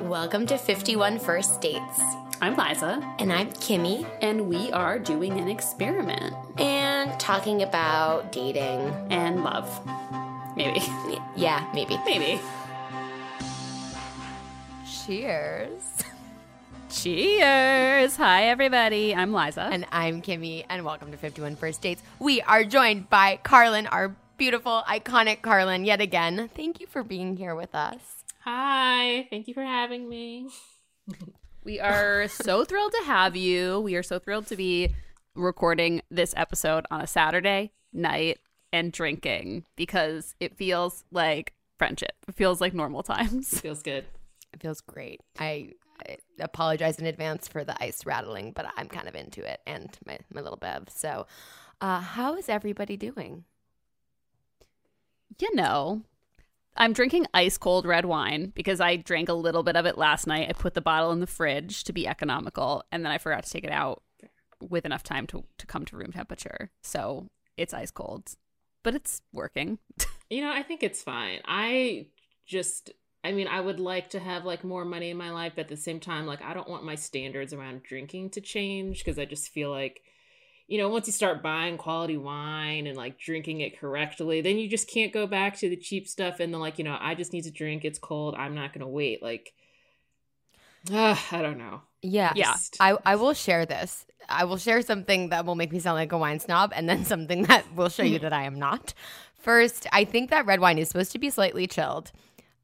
Welcome to 51 First Dates. I'm Liza. And I'm Kimmy. And we are doing an experiment. And talking about dating. And love. Maybe. Yeah, maybe. Maybe. Cheers. Cheers. Hi, everybody. I'm Liza. And I'm Kimmy. And welcome to 51 First Dates. We are joined by Carlin, our beautiful, iconic Carlin, yet again. Thank you for being here with us. Hi. Thank you for having me. We are so thrilled to have you. We are so thrilled to be recording this episode on a Saturday night and drinking because it feels like friendship. It feels like normal times. Feels good. It feels great. I, I apologize in advance for the ice rattling, but I'm kind of into it and my, my little bev. So, uh, how is everybody doing? You know, I'm drinking ice cold red wine because I drank a little bit of it last night. I put the bottle in the fridge to be economical, and then I forgot to take it out with enough time to, to come to room temperature. So it's ice cold, but it's working. You know, I think it's fine. I just I mean, I would like to have like more money in my life, but at the same time, like I don't want my standards around drinking to change because I just feel like you know, once you start buying quality wine and like drinking it correctly, then you just can't go back to the cheap stuff and then like, you know, I just need to drink, it's cold, I'm not gonna wait. Like uh, I don't know. Yeah. Yeah. I, I will share this. I will share something that will make me sound like a wine snob and then something that will show you that I am not. First, I think that red wine is supposed to be slightly chilled.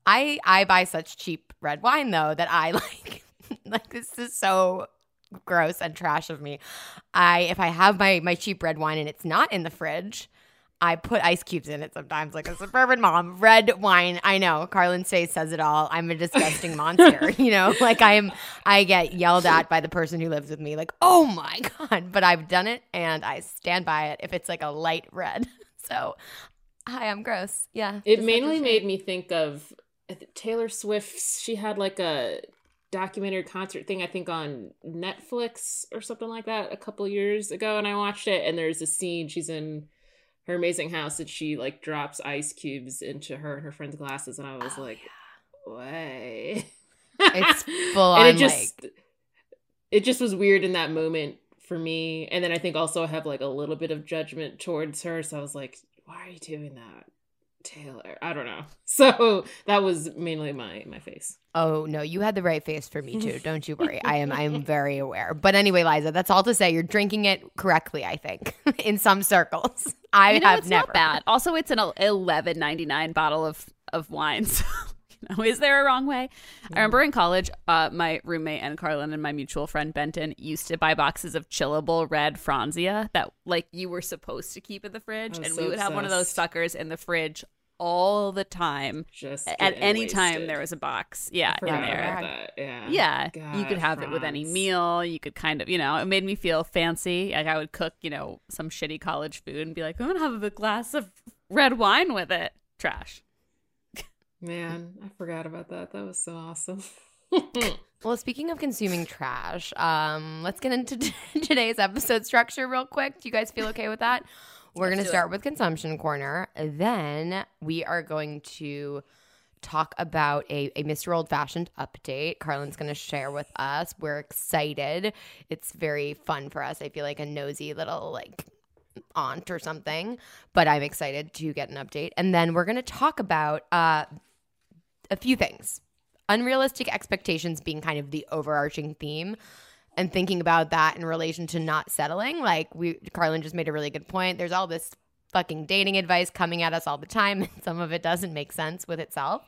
I I buy such cheap red wine though that I like like this is so gross and trash of me. I if I have my my cheap red wine and it's not in the fridge, I put ice cubes in it sometimes, like a suburban mom. Red wine, I know. Carlin's face says it all. I'm a disgusting monster, you know. Like I am, I get yelled at by the person who lives with me. Like, oh my god! But I've done it, and I stand by it. If it's like a light red, so hi, I'm gross. Yeah, It just had to mainly made me think of Taylor Swift's. She had like a documentary concert thing, I think, on Netflix or something like that a couple years ago, and I watched it. And there's a scene she's in her amazing house and she like drops ice cubes into her and her friend's glasses, and I was Oh, like, "Way." It's full and it just it just was weird in that moment for me and then i think also i have like a little bit of judgment towards her so i was like why are you doing that taylor i don't know so that was mainly my my face Oh no, you had the right face for me too. Don't you worry. I am I am very aware. But anyway, Liza, that's all to say you're drinking it correctly, I think, in some circles. I you know, have it's never. not bad. Also, it's an eleven ninety nine bottle of of wine. So, you know, is there a wrong way? I remember in college, uh, my roommate and Carlin and my mutual friend Benton used to buy boxes of chillable red Franzia that like you were supposed to keep in the fridge, and so we would have one of those suckers in the fridge all the time. just At any time there was a box, yeah, in there. yeah Yeah, you could have it with any meal. You could kind of, you know, it made me feel fancy. Like I would cook, you know, some shitty college food and be like, I'm gonna have a glass of red wine with it. Trash. Man i forgot about that that was so awesome Well, speaking of consuming trash, um, let's get into t- today's episode structure real quick. Do you guys feel okay with that? We're going to start with consumption corner. Then we are going to talk about a, a Mr. Old Fashioned update. Carlin's going to share with us. We're excited. It's very fun for us. I feel like a nosy little like aunt or something, but I'm excited to get an update. And then we're going to talk about uh, a few things. Unrealistic expectations being kind of the overarching theme and thinking about that in relation to not settling. Like we Carlin just made a really good point. There's all this fucking dating advice coming at us all the time, and some of it doesn't make sense with itself.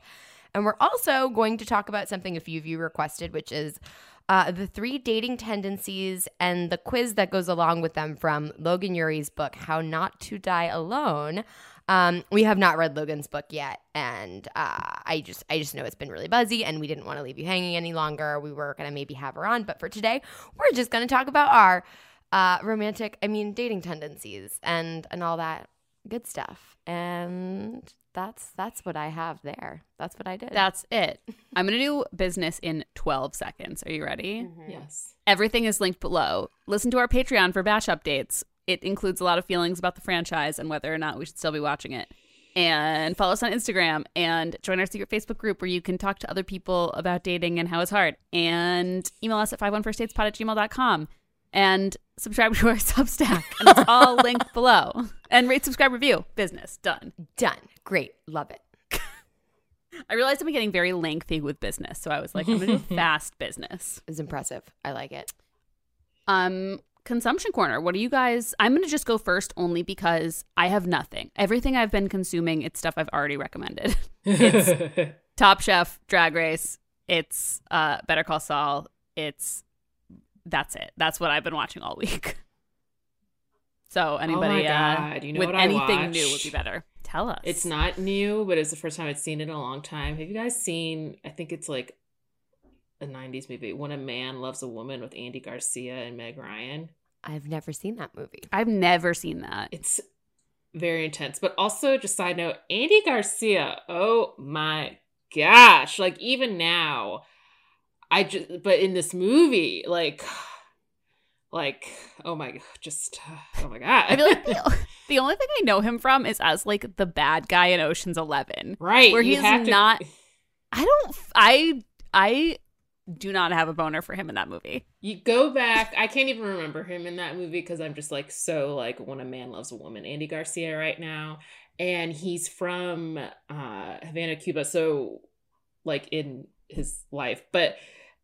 And we're also going to talk about something a few of you requested, which is uh, the three dating tendencies and the quiz that goes along with them from Logan Ury's book, How Not to Die Alone. Um, we have not read Logan's book yet, and uh, I just I just know it's been really buzzy, and we didn't want to leave you hanging any longer. We were gonna maybe have her on, but for today, we're just gonna talk about our uh, romantic, I mean, dating tendencies and and all that good stuff. And that's that's what I have there. That's what I did. That's it. I'm going to do business in 12 seconds. Are you ready? Yes. Everything is linked below. Listen to our Patreon for batch updates. It includes a lot of feelings about the franchise and whether or not we should still be watching it. And follow us on Instagram and join our secret Facebook group where you can talk to other people about dating and how it's hard. And email us at 51firstdatespod at gmail.com and subscribe to our Substack. And it's all linked below. And rate, subscribe, review. Business. Done. done. Great, love it. I realized I'm getting very lengthy with business. So I was like, I'm going to do fast business. It's impressive. I like it. Um, consumption corner. What do you guys? I'm gonna just go first only because I have nothing. Everything I've been consuming, it's stuff I've already recommended. It's Top Chef, Drag Race. It's uh, Better Call Saul. It's that's it. That's what I've been watching all week. So anybody, Oh uh, you know with anything new would be better. Tell us. It's not new, but it's the first time I've seen it in a long time. Have you guys seen? I think it's like a '90s movie. When a man loves a woman with Andy Garcia and Meg Ryan. I've never seen that movie. I've never seen that. It's very intense. But also, just side note, Andy Garcia. Oh my gosh! Like even now, I just. But in this movie, like, like, oh my, just, oh my god. I feel like the, the only thing I know him from is as like the bad guy in Ocean's Eleven. right, where you he's to- not- I don't. I I do not have a boner for him in that movie. You go back. I can't even remember him in that movie because I'm just like so like when a man loves a woman, Andy Garcia right now, and he's from uh, Havana, Cuba. So like in his life, but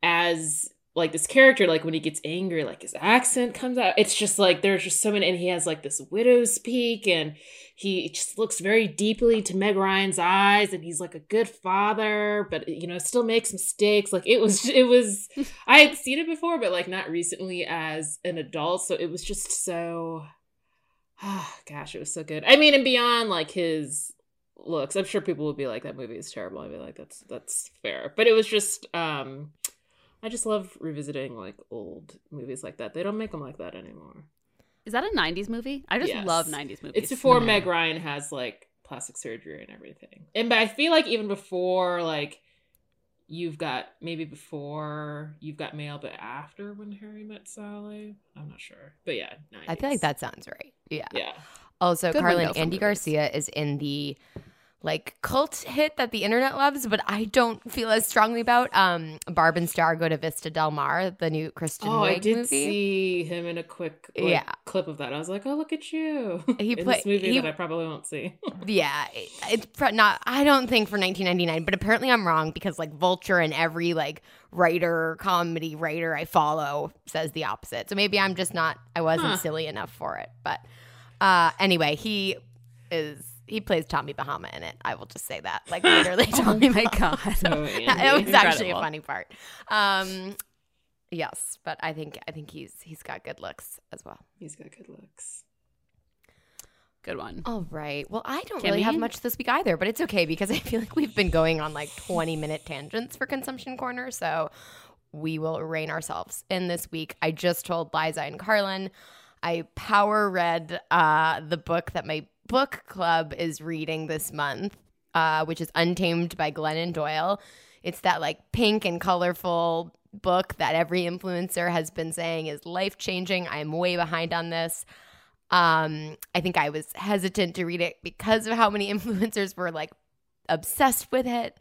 as like this character, like when he gets angry, like his accent comes out. It's just like there's just so many, and he has like this widow's peak, and he just looks very deeply to Meg Ryan's eyes, and he's like a good father, but you know still makes mistakes. Like it was, it was. I had seen it before, but like not recently as an adult, so it was just so. Oh, gosh, it was so good. I mean, and beyond like his looks, I'm sure people would be like, "That movie is terrible." I'd be like, "That's that's fair," but it was just. um I just love revisiting like old movies like that. They don't make them like that anymore. Is that a '90s movie? I just Yes. love '90s movies. It's before. Meg Ryan has like plastic surgery and everything. And but I feel like even before like you've got maybe before you've got mail, but after when Harry met Sally. I'm not sure. But yeah, 90s. I feel like that sounds right. Yeah. Yeah. Also, Good Carlin, Andy movies. Garcia is in the like cult hit that the internet loves, but I don't feel as strongly about. Um, Barb and Star go to Vista Del Mar, the new Kristen Oh, I did movie. see him in a quick like, Yeah. clip of that. I was like, oh, look at you. He in play- this movie he- that I probably won't see. Yeah, it- it's pro- not. I don't think for 1999, but apparently I'm wrong because like Vulture and every like writer, comedy writer I follow says the opposite. So maybe I'm just not. I wasn't Huh. silly enough for it. But uh, anyway, he is. He plays Tommy Bahama in it. I will just say that, like literally Tommy. Oh my Bahama. God. So, it Andy. was actually a funny part. Um, yes, but I think I think he's he's got good looks as well. He's got good looks. Good one. All right. Well, I don't really have much this week either, but it's okay because I feel like we've been going on like 20 minute tangents for Consumption Corner. So we will rein ourselves in this week. I just told Liza and Carlin I power read uh, the book that my book club is reading this month, uh, which is Untamed by Glennon Doyle. It's that like pink and colorful book that every influencer has been saying is life changing. I'm way behind on this. Um, I think I was hesitant to read it because of how many influencers were like obsessed with it.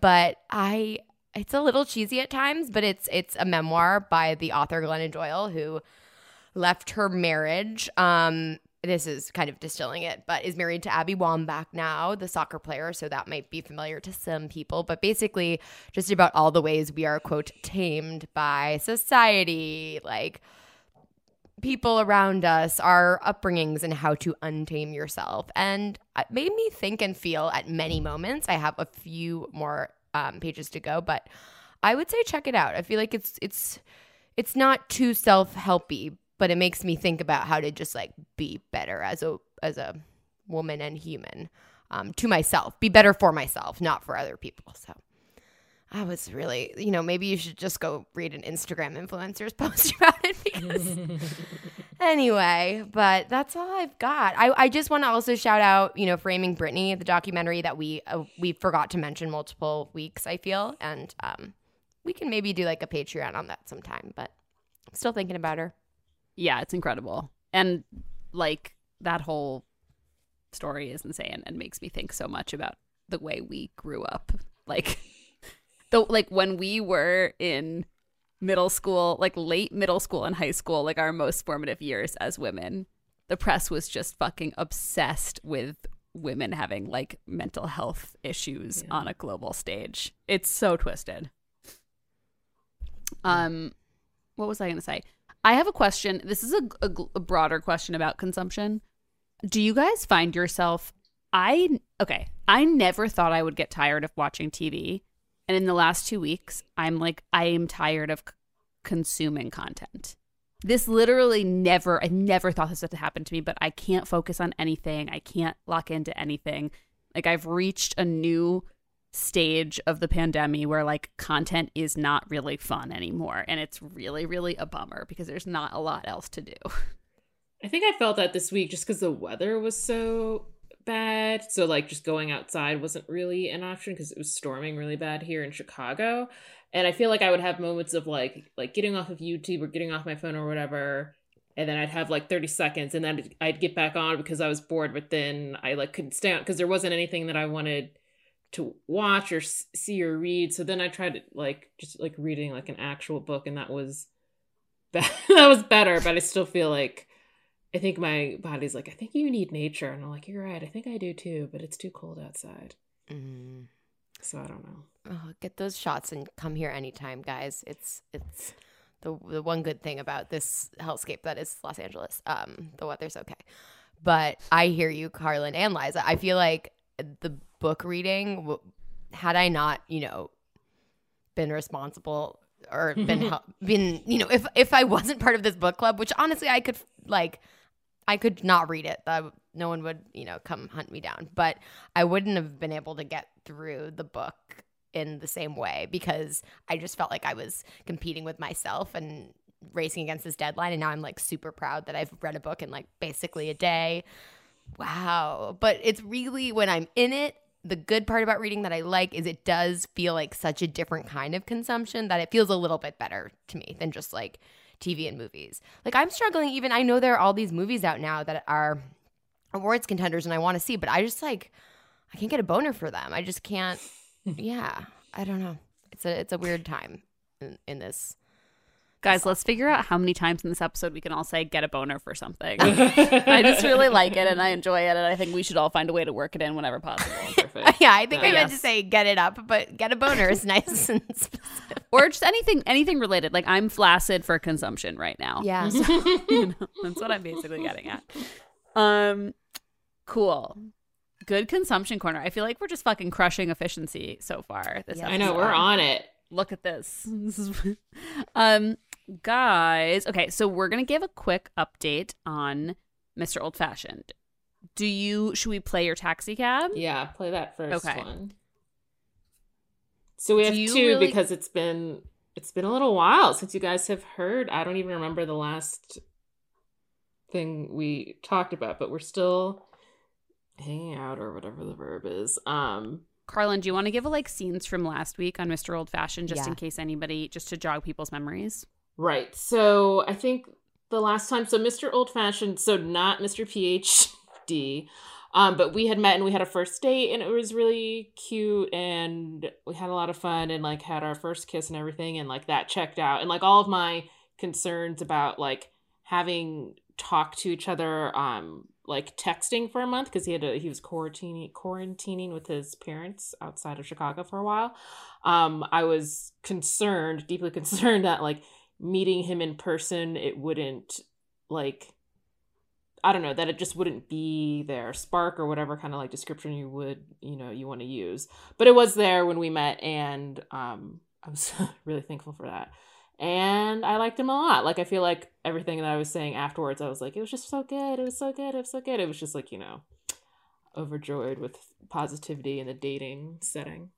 But I it's a little cheesy at times, but it's it's a memoir by the author Glennon Doyle who left her marriage. Um this is kind of distilling it, but is married to Abby Wambach now, the soccer player, so that might be familiar to some people. But basically, just about all the ways we are, quote, tamed by society, like people around us, our upbringings, and how to untame yourself. And it made me think and feel at many moments. I have a few more um, pages to go, but I would say check it out. I feel like it's it's it's not too self helpy, but it makes me think about how to just like be better as a as a woman and human um, to myself, be better for myself, not for other people. So I was really, you know, maybe you should just go read an Instagram influencer's post about it because anyway, but that's all I've got. I, I just want to also shout out, you know, Framing Britney the documentary that we uh, we forgot to mention multiple weeks, I feel, and um, we can maybe do like a Patreon on that sometime, but I'm still thinking about her. Yeah, it's incredible. And like that whole story is insane and makes me think so much about the way we grew up. Like the like when we were in middle school, like late middle school and high school, like our most formative years as women, the press was just fucking obsessed with women having like mental health issues Yeah. on a global stage. It's so twisted. Um what was I going to say? I have a question. This is a, a, a broader question about consumption. Do you guys find yourself I okay, I never thought I would get tired of watching TV. And in the last 2 weeks, I'm like I am tired of c- consuming content. This literally never I never thought this would happen to me, but I can't focus on anything. I can't lock into anything. Like I've reached a new stage of the pandemic where like content is not really fun anymore and it's really really a bummer because there's not a lot else to do. I think I felt that this week just because the weather was so bad. So, like, just going outside wasn't really an option because it was storming really bad here in Chicago. And I feel like I would have moments of like, like getting off of YouTube or getting off my phone or whatever, and then I'd have like thirty seconds, and then I'd get back on because I was bored. But then I like couldn't stay on because there wasn't anything that I wanted to watch or see or read. So then I tried like just like reading like an actual book, and that was be- that was better. But I still feel like I think my body's like, I think you need nature. And I'm like, you're right. I think I do too, but it's too cold outside. Mm. So I don't know. Oh, get those shots and come here anytime, guys. It's it's the the one good thing about this hellscape that is Los Angeles. Um, the weather's okay, but I hear you, Carlin and Liza. I feel like the book reading, had I not, you know, been responsible or been been, you know, if if I wasn't part of this book club, which honestly I could like, I could not read it. That no one would, you know, come hunt me down. But I wouldn't have been able to get through the book in the same way because I just felt like I was competing with myself and racing against this deadline. And now I'm like super proud that I've read a book in like basically a day. Wow. But it's really when I'm in it, the good part about reading that I like is it does feel like such a different kind of consumption that it feels a little bit better to me than just like TV and movies. Like I'm struggling even I know there are all these movies out now that are awards contenders and I want to see, but I just like I can't get a boner for them. I just can't yeah, I don't know. It's a it's a weird time in, in this. Guys, let's figure out how many times in this episode we can all say get a boner for something. I just really like it and I enjoy it and I think we should all find a way to work it in whenever possible. Perfect. Yeah, I think I meant to say get it up, but get a boner is nice and specific. or just anything anything related. Like I'm flaccid for consumption right now. Yeah. you know, that's what I'm basically getting at. Um, cool. Good consumption corner. I feel like we're just fucking crushing efficiency so far. This Yeah. I know we're on it. Look at this. This is, um, guys. Okay, so we're gonna give a quick update on Mr. Old Fashioned. Do you? Should we play your taxi cab? Yeah, play that first Okay. one. So we have two really- because it's been it's been a little while since you guys have heard. I don't even remember the last thing we talked about, but we're still hanging out or whatever the verb is. Um Carlin, do you want to give a, like scenes from last week on Mr. Old Fashioned, just Yeah. in case anybody, just to jog people's memories? Right. So I think the last time, so Mr. Old Fashioned, so not Mr. PhD, um, but we had met and we had a first date and it was really cute and we had a lot of fun and like had our first kiss and everything and like that checked out and like all of my concerns about like having talked to each other um like texting for a month because he had a, he was quarantining quarantining with his parents outside of Chicago for a while um I was concerned deeply concerned that like meeting him in person it wouldn't like i don't know that it just wouldn't be there spark or whatever kind of like description you would you know you want to use but it was there when we met and um i was really thankful for that and i liked him a lot like i feel like everything that i was saying afterwards i was like it was just so good it was so good it was so good it was just like you know overjoyed with positivity in the dating setting.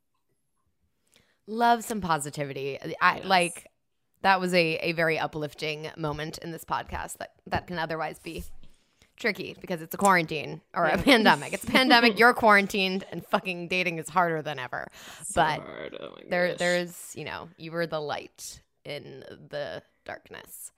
Love some positivity. I Yes. like that was a, a very uplifting moment in this podcast that that can otherwise be tricky because it's a quarantine or a pandemic. It's a pandemic, you're quarantined and fucking dating is harder than ever. So but. Oh there gosh. there's, you know, you were the light in the darkness.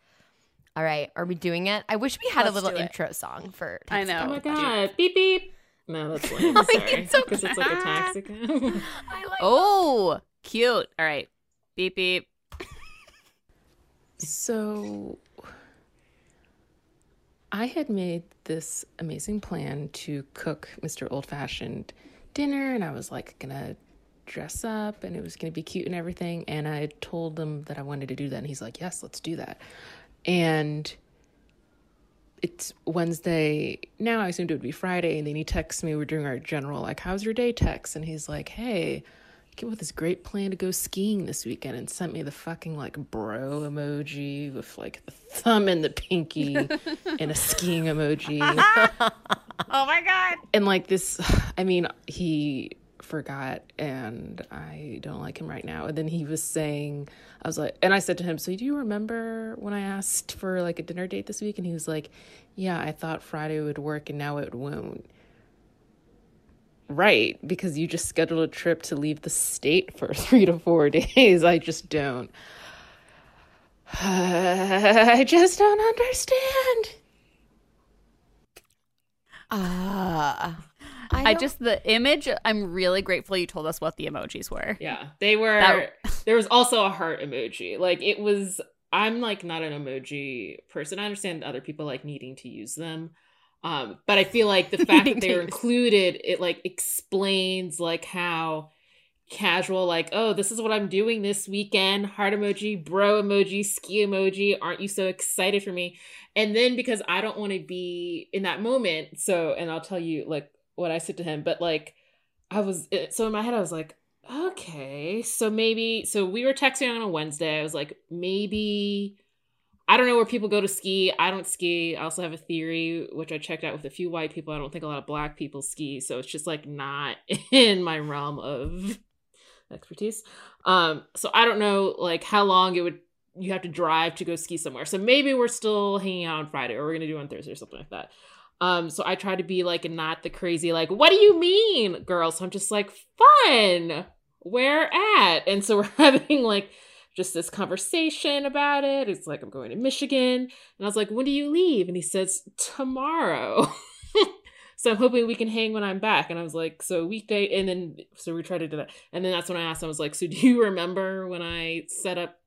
All right, are we doing it? I wish we had Let's a little intro song for I know. Oh my god! Beep beep. No, that's lame. Oh like, Sorry, it's so because it's like a taxi. I like Oh, cute. All right. Beep beep. So I had made this amazing plan to cook Mr. Old Fashioned dinner, and I was like gonna dress up and it was gonna be cute and everything. And I told him that I wanted to do that, and he's like, Yes, let's do that. And it's Wednesday now. I assumed it would be Friday, and then he texts me. We're doing our general like, "How's your day?" text, and he's like, "Hey, came up with this great plan to go skiing this weekend," and sent me the fucking like bro emoji with like the thumb and the pinky and a skiing emoji, Oh my god. and like this. I mean, he forgot, and I don't like him right now. And then he was saying, I was like, and I said to him, "So do you remember when I asked for like a dinner date this week?" And he was like, "Yeah, I thought Friday would work, and now it won't." Right, because you just scheduled a trip to leave the state for three to four days. I just don't. I just don't understand. Uh, I, don't- just the image. I'm really grateful you told us what the emojis were. Yeah, they were. That- there was also a heart emoji. Like it was. I'm like not an emoji person. I understand other people like needing to use them, um, but I feel like the fact that they're included, it like explains like how casual. Like, oh, this is what I'm doing this weekend. Heart emoji, bro emoji, ski emoji. Aren't you so excited for me? And then because I don't want to be in that moment, so and I'll tell you like what I said to him, but like I was so in my head I was like, okay, so maybe so we were texting on a Wednesday. I was like, maybe I don't know where people go to ski. I don't ski. I also have a theory which I checked out with a few white people. I don't think a lot of black people ski, so it's just like not in my realm of expertise. Um so I don't know like how long it would you have to drive to go ski somewhere. So maybe we're still hanging out on Friday or we're to do on Thursday or something like that. Um, so I try to be like not the crazy, like, what do you mean, girl? So I'm just like, fun. Where at? And so we're having like just this conversation about it. It's like I'm going to Michigan. And I was like, when do you leave? And he says, tomorrow. so I'm hoping we can hang when I'm back. And I was like, so weekday. And then so we tried to do that. And then that's when I asked, I was like, so do you remember when I set up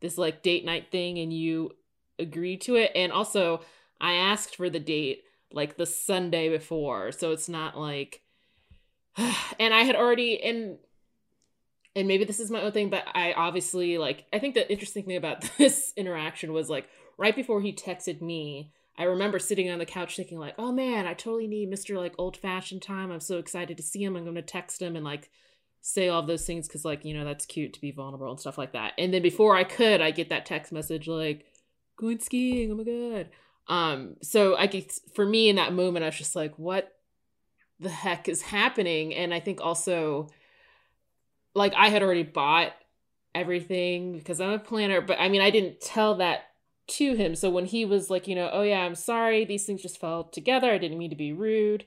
this like date night thing and you agreed to it? And also I asked for the date like the Sunday before. So it's not like and I had already and and maybe this is my own thing, but I obviously like I think the interesting thing about this interaction was like right before he texted me, I remember sitting on the couch thinking like, "Oh man, I totally need Mr. like old-fashioned time. I'm so excited to see him. I'm going to text him and like say all those things cuz like, you know, that's cute to be vulnerable and stuff like that." And then before I could, I get that text message like, "Going skiing. Oh my god." Um so I get for me in that moment I was just like, "What the heck is happening?" And I think also like I had already bought everything because I'm a planner, but I mean, I didn't tell that to him. So when he was like, you know, oh yeah, I'm sorry, these things just fell together. I didn't mean to be rude.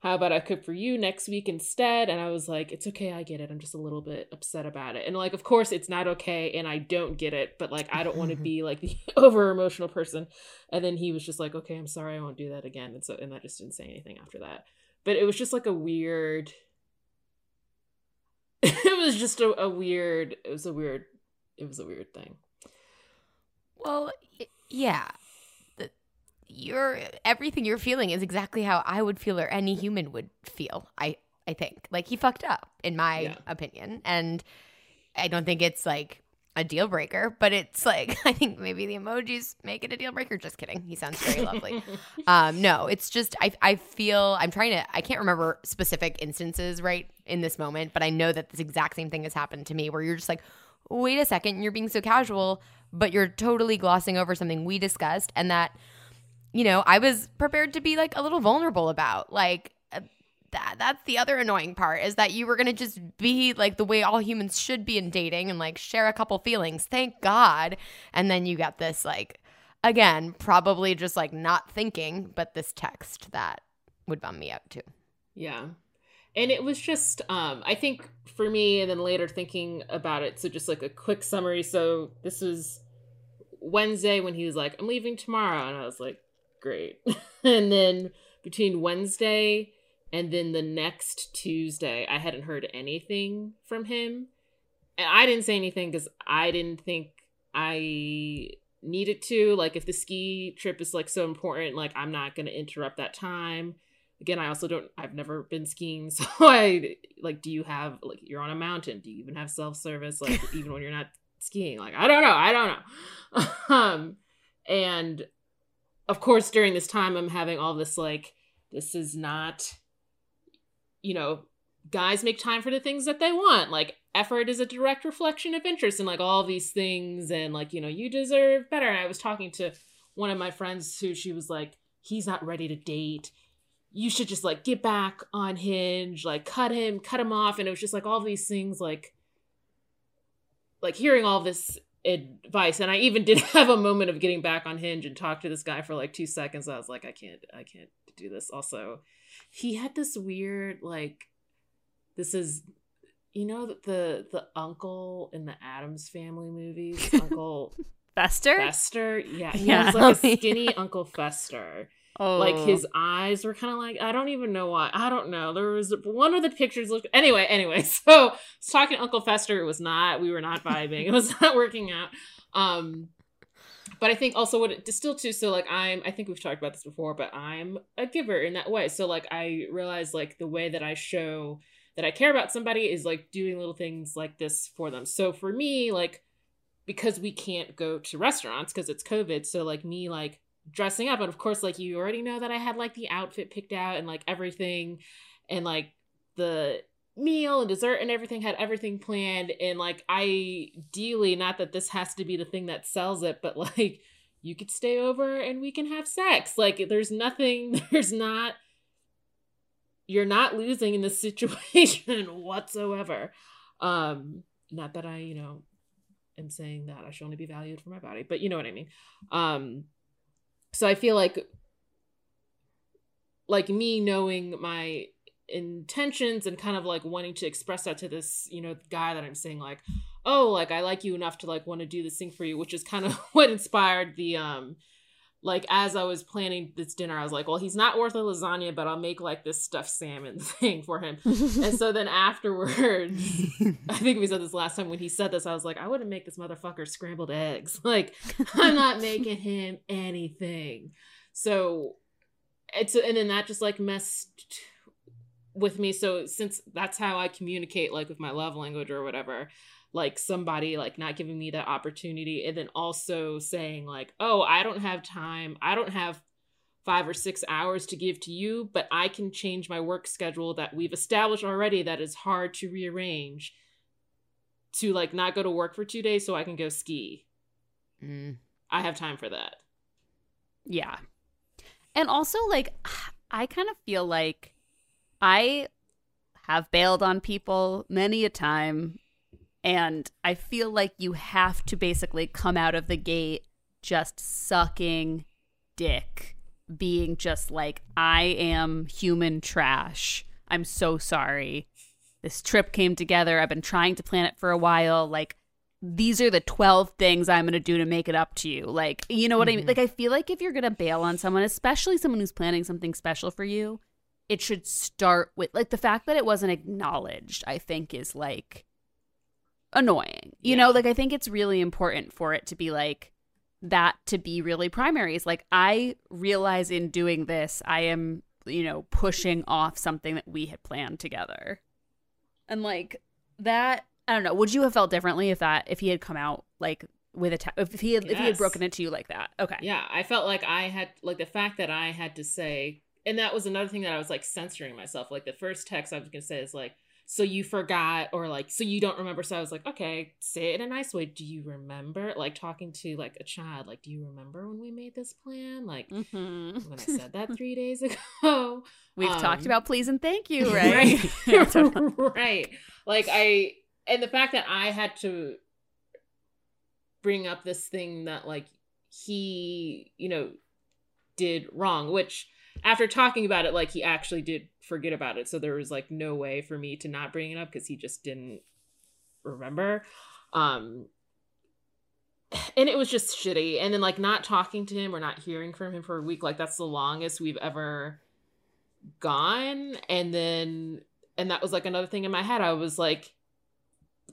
How about I cook for you next week instead? And I was like, it's okay, I get it. I'm just a little bit upset about it. And like, of course, it's not okay, and I don't get it, but like, I don't want to be like the over emotional person. And then he was just like, okay, I'm sorry, I won't do that again. And so, and I just didn't say anything after that. But it was just like a weird it was just a, a weird it was a weird it was a weird thing Well, yeah. The, you're everything you're feeling is exactly how I would feel or any human would feel. I I think like he fucked up in my Yeah. opinion, and I don't think it's like a deal breaker, but it's like I think maybe the emojis make it a deal breaker. Just kidding. He sounds very lovely. Um, no, it's just I I feel I'm trying to I can't remember specific instances right in this moment, but I know that this exact same thing has happened to me where you're just like, wait a second, you're being so casual, but you're totally glossing over something we discussed and that, you know, I was prepared to be like a little vulnerable about. Like that that's the other annoying part is that you were gonna just be like the way all humans should be in dating and like share a couple feelings. Thank God. And then you got this like again, probably just like not thinking, but this text that would bum me out too. Yeah. And it was just um I think for me and then later thinking about it, so just like a quick summary. So this was Wednesday when he was like, I'm leaving tomorrow and I was like, Great. and then between Wednesday and then the next Tuesday, I hadn't heard anything from him. And I didn't say anything because I didn't think I needed to. Like, if the ski trip is like so important, like, I'm not going to interrupt that time. Again, I also don't, I've never been skiing. So I, like, do you have, like, you're on a mountain. Do you even have self service? Like, even when you're not skiing? Like, I don't know. I don't know. um, and of course, during this time, I'm having all this, like, this is not you know, guys make time for the things that they want. Like effort is a direct reflection of interest and like all these things and like, you know, you deserve better. And I was talking to one of my friends who she was like, he's not ready to date. You should just like get back on Hinge, like cut him, cut him off. And it was just like all these things like like hearing all this advice and i even did have a moment of getting back on hinge and talk to this guy for like two seconds i was like i can't i can't do this also he had this weird like this is you know the the uncle in the Addams family movies, Uncle Fester. Fester, yeah, he yeah. was like a skinny Uncle Fester. Oh. Like his eyes were kind of like I don't even know why. I don't know. There was one of the pictures looked anyway. Anyway, so talking to Uncle Fester. It was not. We were not vibing. it was not working out. Um, but I think also what it distilled to, so like I'm, I think we've talked about this before, but I'm a giver in that way. So like I realize like the way that I show that I care about somebody is like doing little things like this for them. So for me, like because we can't go to restaurants because it's COVID, so like me like dressing up, and of course like you already know that I had like the outfit picked out and like everything, and like the meal and dessert and everything had everything planned and like ideally not that this has to be the thing that sells it but like you could stay over and we can have sex. Like there's nothing there's not you're not losing in this situation whatsoever. Um not that i you know am saying that i should only be valued for my body but you know what i mean. Um so i feel like like me knowing my intentions and kind of like wanting to express that to this you know guy that i'm saying like oh like i like you enough to like want to do this thing for you which is kind of what inspired the um like as i was planning this dinner i was like well he's not worth a lasagna but i'll make like this stuffed salmon thing for him. And so then afterwards i think we said this last time when he said this i was like i wouldn't make this motherfucker scrambled eggs. Like i'm not making him anything. So it's and then that just like messed with me. So since that's how i communicate like with my love language or whatever like somebody like not giving me that opportunity and then also saying like oh i don't have time i don't have five or six hours to give to you but i can change my work schedule that we've established already that is hard to rearrange to like not go to work for two days so i can go ski. Mm. i have time for that. Yeah. And also like i kind of feel like I have bailed on people many a time, and I feel like you have to basically come out of the gate just sucking dick, being just like, I am human trash. I'm so sorry. This trip came together. I've been trying to plan it for a while. Like, these are the 12 things I'm going to do to make it up to you. Like, you know what mm-hmm. I mean? Like, I feel like if you're going to bail on someone, especially someone who's planning something special for you, it should start with like the fact that it wasn't acknowledged i think is like annoying you yeah. know like i think it's really important for it to be like that to be really primary is like i realize in doing this i am you know pushing off something that we had planned together and like that i don't know would you have felt differently if that if he had come out like with a te- if he had yes. if he had broken it to you like that okay yeah i felt like i had like the fact that i had to say and that was another thing that I was like censoring myself. Like the first text I was gonna say is like, so you forgot or like so you don't remember. So i was like okay say it in a nice way. Do you remember? Like talking to like a child like do you remember when we made this plan? Like Mhm. when i said that three days ago We've talked Um, about please and thank you, right? right right. Like i and the fact that i had to bring up this thing that like he you know did wrong which after talking about it like he actually did forget about it. So there was like no way for me to not bring it up because he just didn't remember. Um and it was just shitty. And then like not talking to him or not hearing from him for a week like that's the longest we've ever gone. And then and that was like another thing in my head. I was like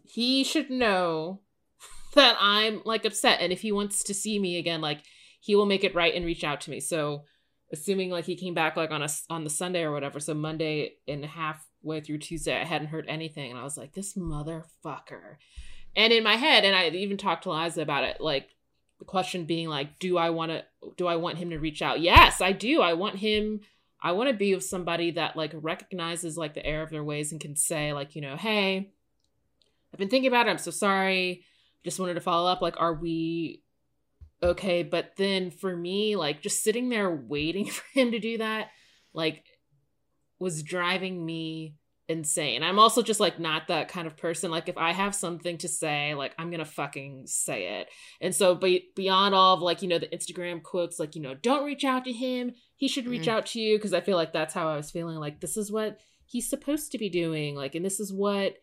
he should know that i'm like upset. And if he wants to see me again like he will make it right and reach out to me. So assuming like he came back like on a on the sunday or whatever so monday and halfway through tuesday i hadn't heard anything and i was like this motherfucker. And in my head and i even talked to liza about it like the question being like do i want to do i want him to reach out? Yes i do. I want him i want to be with somebody that like recognizes like the error of their ways and can say like you know hey i've been thinking about it. I'm so sorry. Just wanted to follow up. Like are we okay but then for me like just sitting there waiting for him to do that like was driving me insane. I'm also just like not that kind of person. Like if i have something to say like i'm gonna fucking say it. And so be- beyond all of like you know the instagram quotes like you know don't reach out to him. He should reach Mm. out to you. Because i feel like that's how i was feeling like this is what he's supposed to be doing like and this is what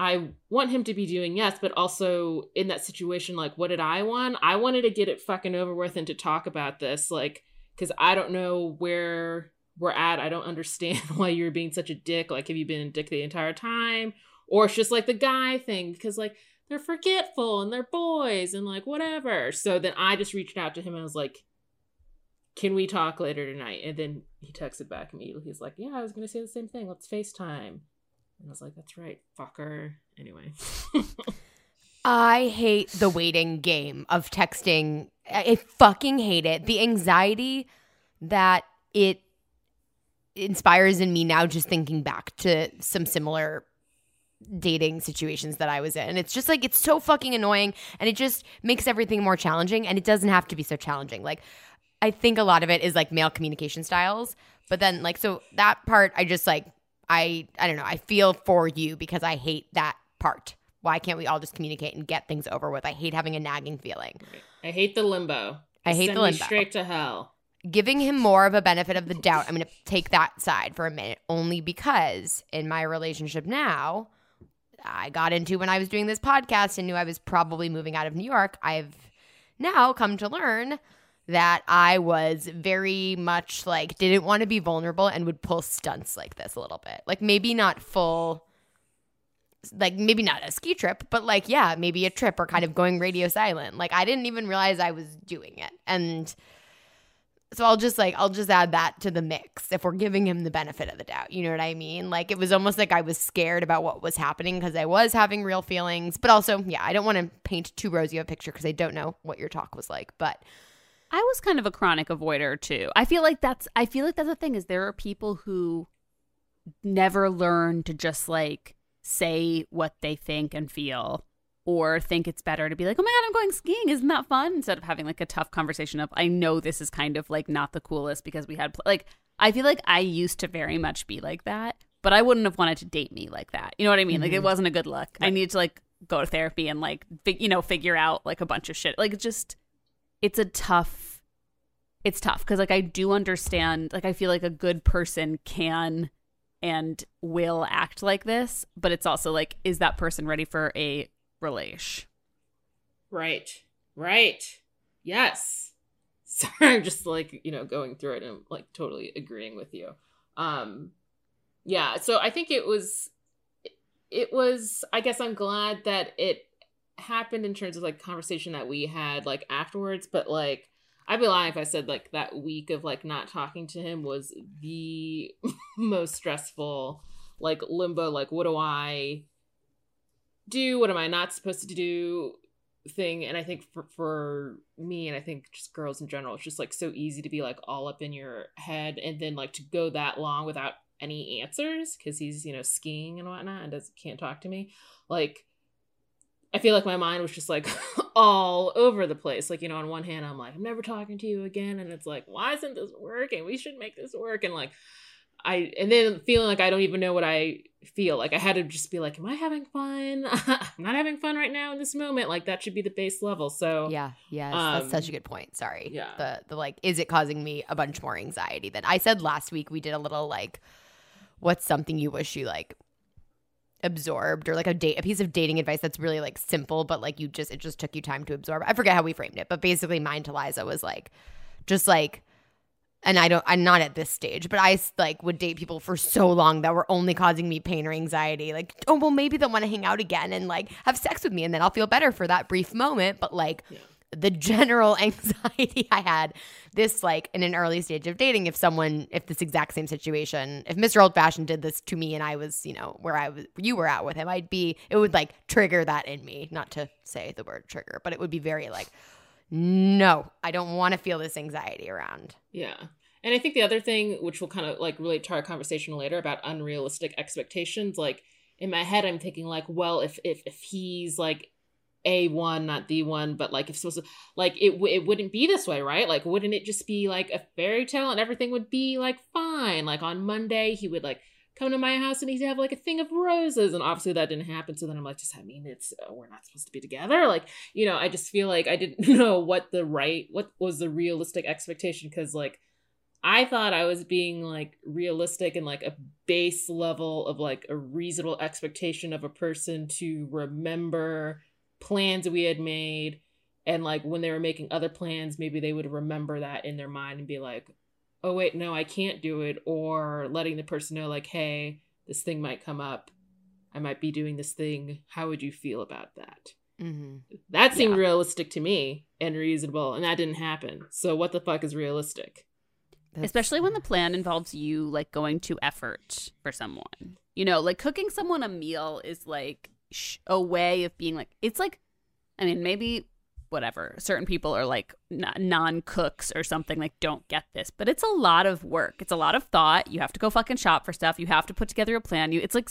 I want him to be doing, yes, but also in that situation, like, what did I want? I wanted to get it fucking over with and to talk about this, like, because I don't know where we're at. I don't understand why you're being such a dick. Like, have you been a dick the entire time? Or it's just like the guy thing, because, like, they're forgetful and they're boys and, like, whatever. So then I just reached out to him and I was like, can we talk later tonight? And then he texted back immediately. He's like, yeah, I was going to say the same thing. Let's FaceTime. And I was like, that's right, fucker. Anyway. I hate the waiting game of texting. I fucking hate it. The anxiety that it inspires in me now just thinking back to some similar dating situations that I was in. It's just like it's so fucking annoying and it just makes everything more challenging and it doesn't have to be so challenging. Like I think a lot of it is like male communication styles, but then like so that part I just like I I don't know, I feel for you because I hate that part. Why can't we all just communicate and get things over with? I hate having a nagging feeling. I hate the limbo. I hate Send the me limbo. straight to hell. Giving him more of a benefit of the doubt. I'm going to take that side for a minute only because in my relationship now, I got into when I was doing this podcast and knew I was probably moving out of New York. I've now come to learn that I was very much like didn't want to be vulnerable and would pull stunts like this a little bit. Like maybe not full like maybe not a ski trip, but like yeah, maybe a trip or kind of going radio silent. Like I didn't even realize I was doing it. And so I'll just like I'll just add that to the mix if we're giving him the benefit of the doubt. You know what I mean? Like it was almost like I was scared about what was happening because I was having real feelings, but also yeah, I don't want to paint too rosy of a picture because I don't know what your talk was like. But I was kind of a chronic avoider too. I feel like that's I feel like that's the thing is there are people who never learn to just like say what they think and feel or think it's better to be like, "Oh my god, I'm going skiing. Isn't that fun?" instead of having like a tough conversation of, "I know this is kind of like not the coolest because we had pl-. like I feel like I used to very much be like that, but I wouldn't have wanted to date me like that. You know what I mean? Like it mm-hmm. wasn't a good look. I needed to like go to therapy and like fig- you know, figure out like a bunch of shit. Like just it's a tough it's tough because like i do understand like i feel like a good person can and will act like this but it's also like is that person ready for a relation Right. Right. Yes. Sorry, I'm just like, you know, going through it and like totally agreeing with you. Um yeah, so I think it was it was I guess I'm glad that it happened in terms of like conversation that we had like afterwards, but like I'd be lying if I said like that week of like not talking to him was the most stressful like limbo like what do I do? What am I not supposed to do? thing and i think for, for me and i think just girls in general it's just like so easy to be like all up in your head and then like to go that long without any answers because he's you know skiing and whatnot and does can't talk to me like i feel like my mind was just like all over the place like you know on one hand i'm like i'm never talking to you again and it's like why isn't this working we should make this work and like I and then feeling like I don't even know what I feel. Like I had to just be like, Am I having fun? I'm not having fun right now in this moment. Like that should be the base level. So Yeah, yes, that's such a Um, good point. Sorry. yeah. The the like, is it causing me a bunch more anxiety than I said last week? We did a little like, what's something you wish you like absorbed or like a date a piece of dating advice that's really like simple but like you just it just took you time to absorb. I forget how we framed it but basically mine to liza was like just like and i don't i'm not at this stage but i like would date people for so long that were only causing me pain or anxiety. Like oh well maybe they'll want to hang out again and like have sex with me and then i'll feel better for that brief moment but like the general anxiety I had this like in an early stage of dating if someone if this exact same situation if Mr. Old Fashioned did this to me and I was you know where I was you were out with him I'd be it would like trigger that in me not to say the word trigger but it would be very like no I don't want to feel this anxiety around Yeah. And I think the other thing, which will kind of like relate to our conversation later about unrealistic expectations, like in my head, I'm thinking like, well, if if if he's like a one, not the one, but like if supposed to, like it it wouldn't be this way, right? Like, wouldn't it just be like a fairy tale and everything would be like fine? Like on Monday, he would like come to my house and he'd have like a thing of roses, and obviously that didn't happen. So then I'm like, does that mean it's uh, we're not supposed to be together? Like, you know, I just feel like I didn't know what the right, what was the realistic expectation because like. I thought I was being like realistic and like a base level of like a reasonable expectation of a person to remember plans we had made. And like when they were making other plans maybe they would remember that in their mind and be like oh wait no I can't do it or letting the person know like hey this thing might come up. I might be doing this thing. How would you feel about that? Mm-hmm. that seemed Yeah. realistic to me and reasonable and that didn't happen. So what the fuck is realistic? Especially when the plan involves you like going to effort for someone. You know like cooking someone a meal is like sh- a way of being like it's like i mean maybe whatever. Certain people are like n- non-cooks or something like don't get this but it's a lot of work. It's a lot of thought. You have to go fucking shop for stuff. You have to put together a plan. You it's like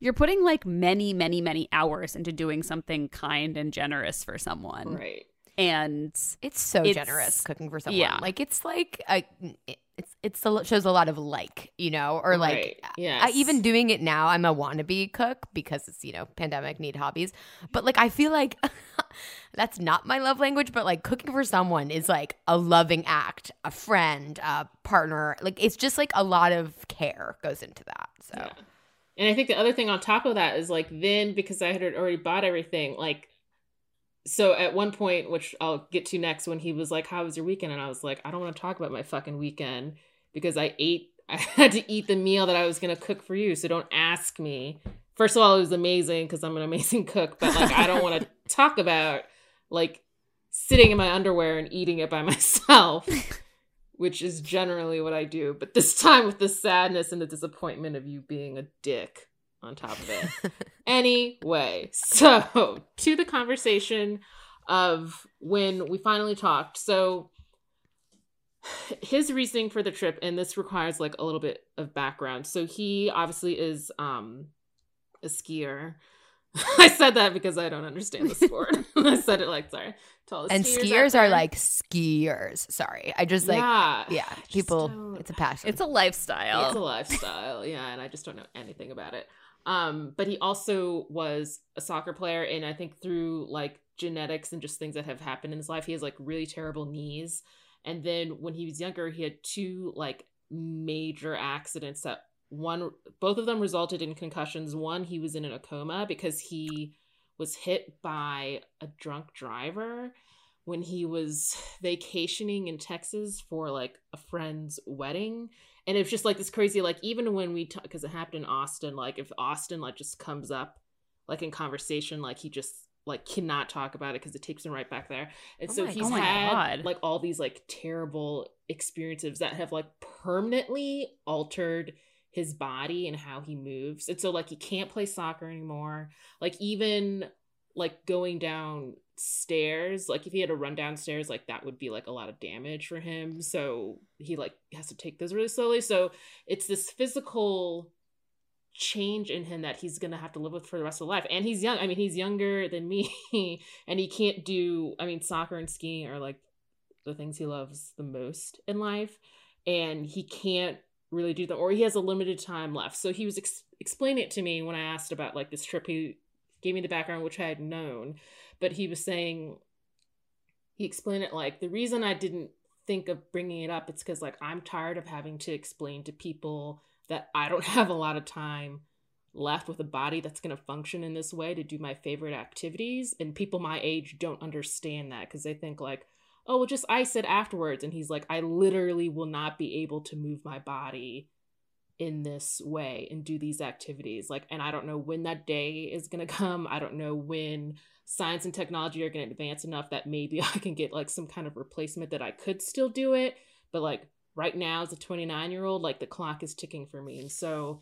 you're putting like many many many hours into doing something kind and generous for someone. Right. And It's so It's- generous cooking for someone. yeah. Like it's like uh, a, it's it's a, shows a lot of like you know, or like Right. I, even doing it now. I'm a wannabe cook because it's you know pandemic need hobbies, but like I feel like that's not my love language. But like cooking for someone is like a loving act, a friend, a partner. Like it's just like a lot of care goes into that. So Yeah. And I think the other thing on top of that is like then because I had already bought everything, like so at one point, which I'll get to next, when he was like, How was your weekend? And I was like, I don't want to talk about my fucking weekend because I ate I had to eat the meal that I was gonna cook for you. So don't ask me. First of all, it was amazing because I'm an amazing cook, but like I don't want to talk about like sitting in my underwear and eating it by myself. Which is generally what I do, but this time with the sadness and the disappointment of you being a dick on top of it. anyway, so to the conversation of when we finally talked. So his reasoning for the trip, and this requires like a little bit of background. So he obviously is um a skier. I said that because I don't understand the sport. I said it like sorry. To all the and skiers, skiers are like skiers. Sorry, I just like yeah, yeah, people. don't- It's a passion. it's a lifestyle it's a lifestyle, yeah, and I just don't know anything about it. Um, but he also was a soccer player, and I think through like genetics and just things that have happened in his life, he has like really terrible knees. And then when he was younger, he had two like major accidents that one both of them resulted in concussions. One, he was in a coma because he was hit by a drunk driver when he was vacationing in Texas for like a friend's wedding. And it's just like this crazy, like, even when we talk, because it happened in Austin, like, if Austin, like, just comes up, like, in conversation, like, he just, like, cannot talk about it because it takes him right back there. And Oh so my- he's oh had, God. like, all these, like, terrible experiences that have, like, permanently altered his body and how he moves. And so, like, he can't play soccer anymore. Like, even like going down stairs like if he had to run downstairs like that would be like a lot of damage for him. So he like has to take those really slowly. So it's this physical change in him that he's gonna have to live with for the rest of life. And he's young i mean he's younger than me and he can't do i mean soccer and skiing are like the things he loves the most in life. And he can't really do them or he has a limited time left. So he was ex- explaining it to me when i asked about like this trip he gave me the background which i had known but he was saying he explained it like the reason I didn't think of bringing it up it's because like I'm tired of having to explain to people that I don't have a lot of time left with a body that's going to function in this way to do my favorite activities and people my age don't understand that because they think like oh well just ice it afterwards and he's like I literally will not be able to move my body in this way and do these activities like and I don't know when that day is going to come I don't know when science and technology are going to advance enough that maybe I can get like some kind of replacement that I could still do it. But like right now, as a 29 year old, like the clock is ticking for me. And so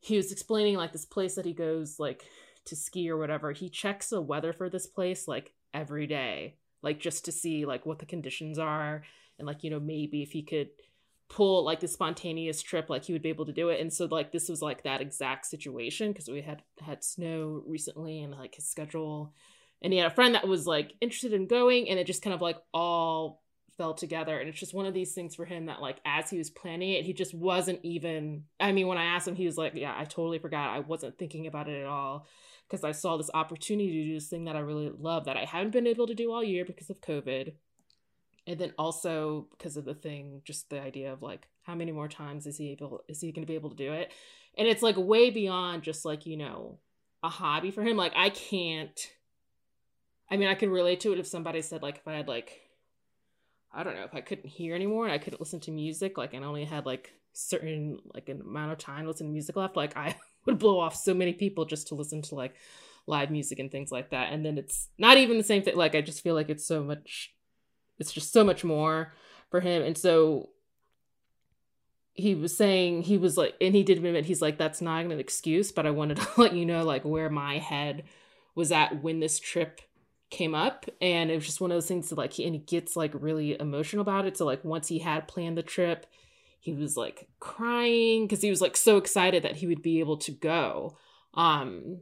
he was explaining like this place that he goes like to ski or whatever. He checks the weather for this place like every day, like just to see like what the conditions are. And like, you know, maybe if he could pull like the spontaneous trip like he would be able to do it. And so like this was like that exact situation because we had had snow recently and like his schedule. And he had a friend that was like interested in going and it just kind of like all fell together. And it's just one of these things for him that like as he was planning it he just wasn't even i mean when i asked him he was like yeah i totally forgot. I wasn't thinking about it at all because i saw this opportunity to do this thing that i really love that i haven't been able to do all year because of covid and then also because of the thing just the idea of like how many more times is he able is he going to be able to do it and it's like way beyond just like you know a hobby for him like i can't I mean, I could relate to it if somebody said like if I had like I don't know, if I couldn't hear anymore and I couldn't listen to music, like and only had like certain like an amount of time to listen to music left, like I would blow off so many people just to listen to like live music and things like that. And then it's not even the same thing. Like I just feel like it's so much it's just so much more for him. And so he was saying he was like and he did admit he's like that's not an excuse but i wanted to let you know like where my head was at when this trip came up. And it was just one of those things that like he, and he gets like really emotional about it. So like once he had planned the trip he was like crying because he was like so excited that he would be able to go. Um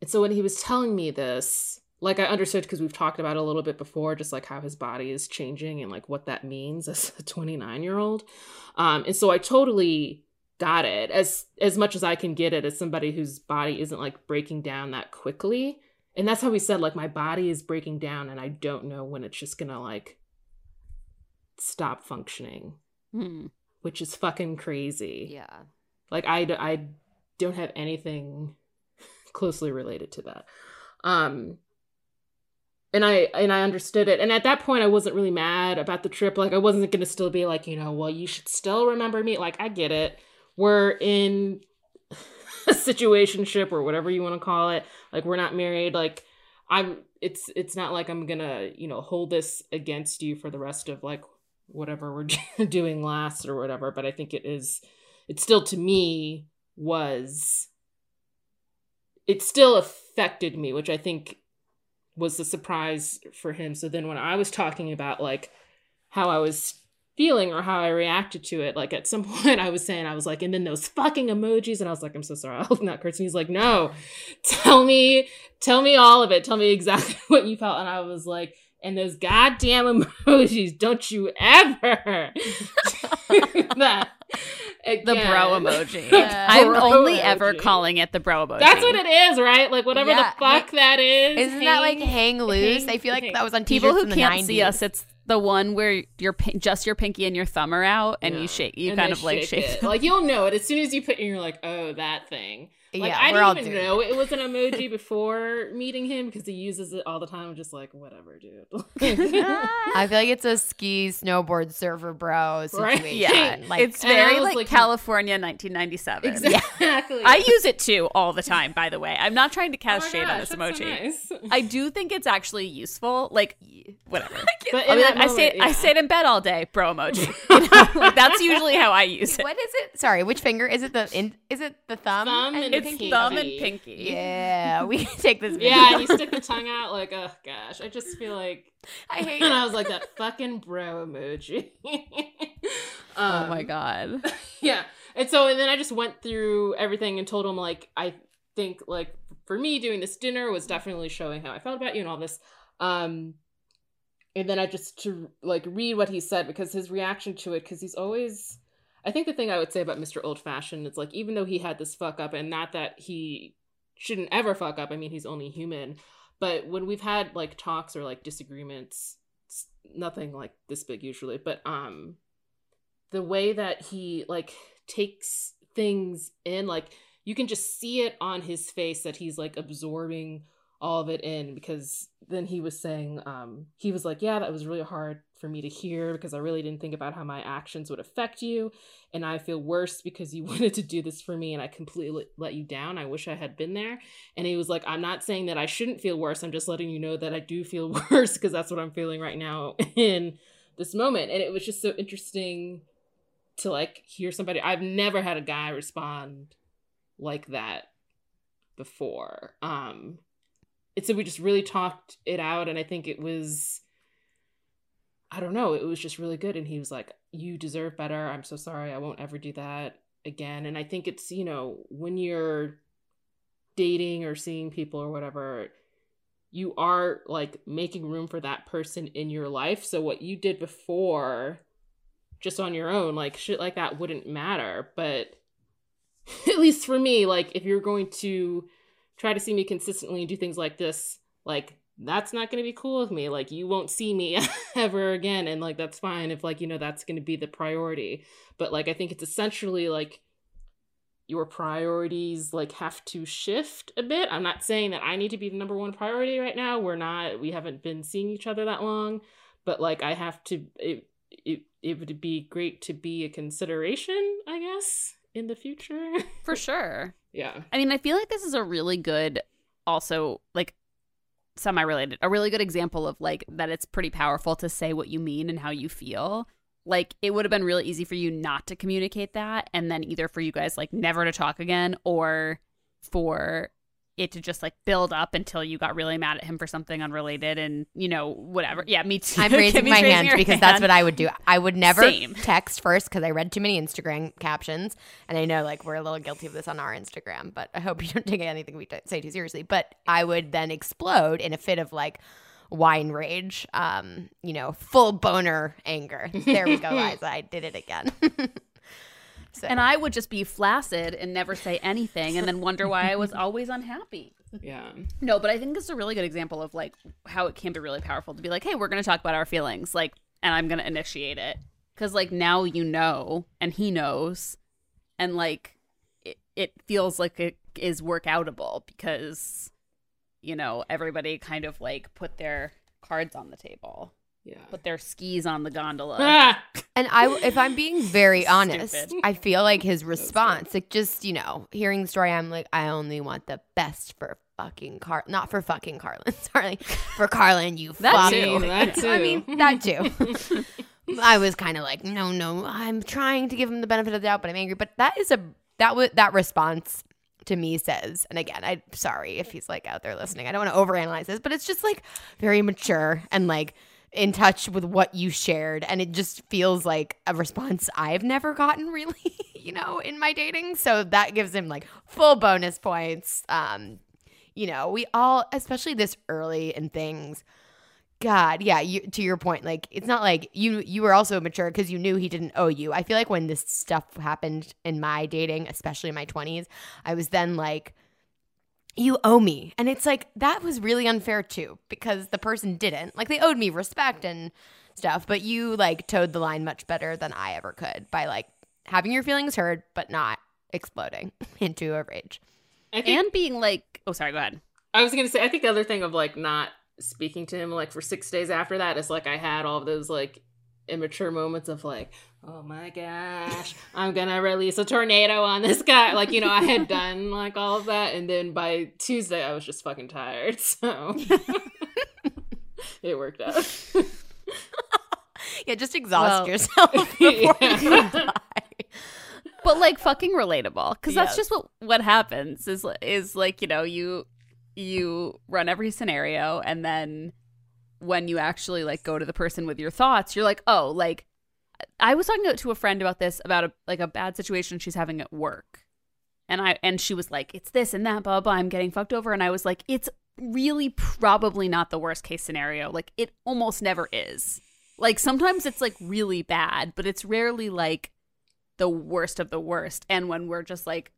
and so when he was telling me this like i understood because we've talked about a little bit before just like how his body is changing and like what that means as a 29 year old um and so i totally got it as as much as i can get it as somebody whose body isn't like breaking down that quickly and that's how he said like my body is breaking down and i don't know when it's just gonna like stop functioning Hmm. which is fucking crazy Yeah. like i i don't have anything closely related to that um and i and i understood it. And at that point i wasn't really mad about the trip. Like i wasn't gonna still be like you know well you should still remember me. Like i get it. We're in a situationship or whatever you want to call it. Like we're not married. Like i'm it's it's not like i'm gonna you know hold this against you for the rest of like whatever we're doing last or whatever. But i think it is it still to me was it still affected me which i think was the surprise for him so then when i was talking about like how i was feeling or how I reacted to it. Like at some point I was saying, I was like, and then those fucking emojis. And I was like, I'm so sorry. I'll not curse. And he's like, no, tell me, tell me all of it. Tell me exactly what you felt. And I was like, and those goddamn emojis, don't you ever do that. The bro emoji. Yeah. I'm Bro only ever calling it the bro emoji. That's what it is, right? Like whatever Yeah. the fuck that is. Isn't that like hang loose? I feel like hang- that was on People who in the can't 90s. see us, it's the one where your pin- just your pinky and your thumb are out, and Yeah. you shake. You And kind they of like shake. it. Like you'll know it as soon as you put. In. You're like, oh, that thing. Like Yeah, I we're all didn't even know it was an emoji before meeting him because he uses it all the time. I'm just like, whatever, dude. I feel like it's a ski, snowboard, surfer bro Right? situation. Yeah, Like it's very like, like- California 1997. exactly. I use it too all the time. By the way, I'm not trying to Oh my cast shade on this that's so emoji. nice. I do think it's actually useful. Like, whatever. But I'll in be I stayed, moment, I yeah. stayed in bed all day, bro emoji. You know? like, that's usually how I use it. what is it? Sorry, which finger is it? The in, is it the thumb? Thumb and It's pinky. thumb and pinky. Yeah, we can take this. Video. Yeah, and you stick the tongue out like, oh gosh, I just feel like. I hate And. I was like that fucking bro emoji. Oh my Um, god. yeah and so and then i just went through everything and told him like i think like for me doing this dinner was definitely showing how i felt about you and all this um and then i just to like read what he said because his reaction to it because he's always i think the thing i would say about mr old fashioned is like even though he had this fuck up and not that he shouldn't ever fuck up i mean he's only human but when we've had like talks or like disagreements nothing like this big usually but um the way that he like takes things in like you can just see it on his face that he's like absorbing all of it in because then he was saying um he was like yeah that was really hard for me to hear because i really didn't think about how my actions would affect you. And i feel worse because you wanted to do this for me and i completely let you down. I wish i had been there. And he was like i'm not saying that i shouldn't feel worse. I'm just letting you know that i do feel worse because that's what i'm feeling right now in this moment. And it was just so interesting to like hear somebody I've never had a guy respond like that before. Um and so we just really talked it out and I think it was I don't know, it was just really good and he was like, "You deserve better. I'm so sorry. I won't ever do that again." And I think it's, you know, when you're dating or seeing people or whatever, you are like making room for that person in your life. So what you did before just on your own, like shit like that wouldn't matter. But at least for me, like if you're going to try to see me consistently and do things like this, like that's not going to be cool with me. Like you won't see me ever again and like that's fine if like you know that's going to be the priority. But like I think it's essentially like your priorities like have to shift a bit. I'm not saying that I need to be the number one priority right now. We're not we haven't been seeing each other that long, but like I have to it it, it would be great to be a consideration, I guess, in the future. For sure. yeah. I mean, I feel like this is a really good, also like semi related, a really good example of like that it's pretty powerful to say what you mean and how you feel. Like it would have been really easy for you not to communicate that, and then either for you guys like never to talk again, or for it to just like build up until you got really mad at him for something unrelated and you know whatever. Yeah, me too. I'm raising Kimmy's my raising hand because that's what I would do. I would never Same. text first because I read too many Instagram captions, and I know like we're a little guilty of this on our Instagram. But I hope you don't take anything we say too seriously. But I would then explode in a fit of like wine rage, um, you know, full boner anger. There we go, Liza. I did it again. so, And I would just be flaccid and never say anything and then wonder why I was always unhappy. Yeah. No, but I think this is a really good example of like how it can be really powerful to be like, hey, we're going to talk about our feelings, like, and I'm going to initiate it. Cause like now you know and he knows and like it, it feels like it is work outable because, you know, everybody kind of like put their cards on the table, Yeah. put their skis on the gondola. Ah! And I, if I'm being very honest, I feel like his response, like just you know, hearing the story, I'm like, I only want the best for fucking Car, not for fucking Carlin, sorry, for Carlin, you That fuck. too. That too. I mean, that too. I was kind of like, no, no, I'm trying to give him the benefit of the doubt, but I'm angry. But that is a that was that response to me says, and again, I'm sorry if he's like out there listening. I don't want to overanalyze this, but it's just like very mature and like in touch with what you shared, and it just feels like a response I've never gotten really, you know, in my dating. So that gives him like full bonus points. Um, you know, we all, especially this early in things. God, yeah. You, to your point, like it's not like you you were also mature because you knew he didn't owe you. I feel like when this stuff happened in my dating, especially in my twenties, I was then like, "You owe me," and it's like that was really unfair too because the person didn't. Like they owed me respect and stuff, but you like toed the line much better than I ever could by like having your feelings heard but not exploding into a rage. Think And being like, oh, sorry, go ahead. I was gonna say I think the other thing of like not speaking to him like for six days after that is like I had all of those like immature moments of like, oh my gosh, I'm gonna release a tornado on this guy. Like, you know, I had done like all of that and then by Tuesday I was just fucking tired. So it worked out. Yeah, just exhaust Well- yourself before you die. but like fucking relatable because that's Yes. just what what happens is is like you know you you run every scenario and then when you actually like go to the person with your thoughts you're like oh like i was talking to a friend about this about a like a bad situation she's having at work. And i and she was like it's this and that blah blah, blah i'm getting fucked over. And i was like it's really probably not the worst case scenario. Like it almost never is. Like sometimes it's like really bad but it's rarely like the worst of the worst. And when we're just like,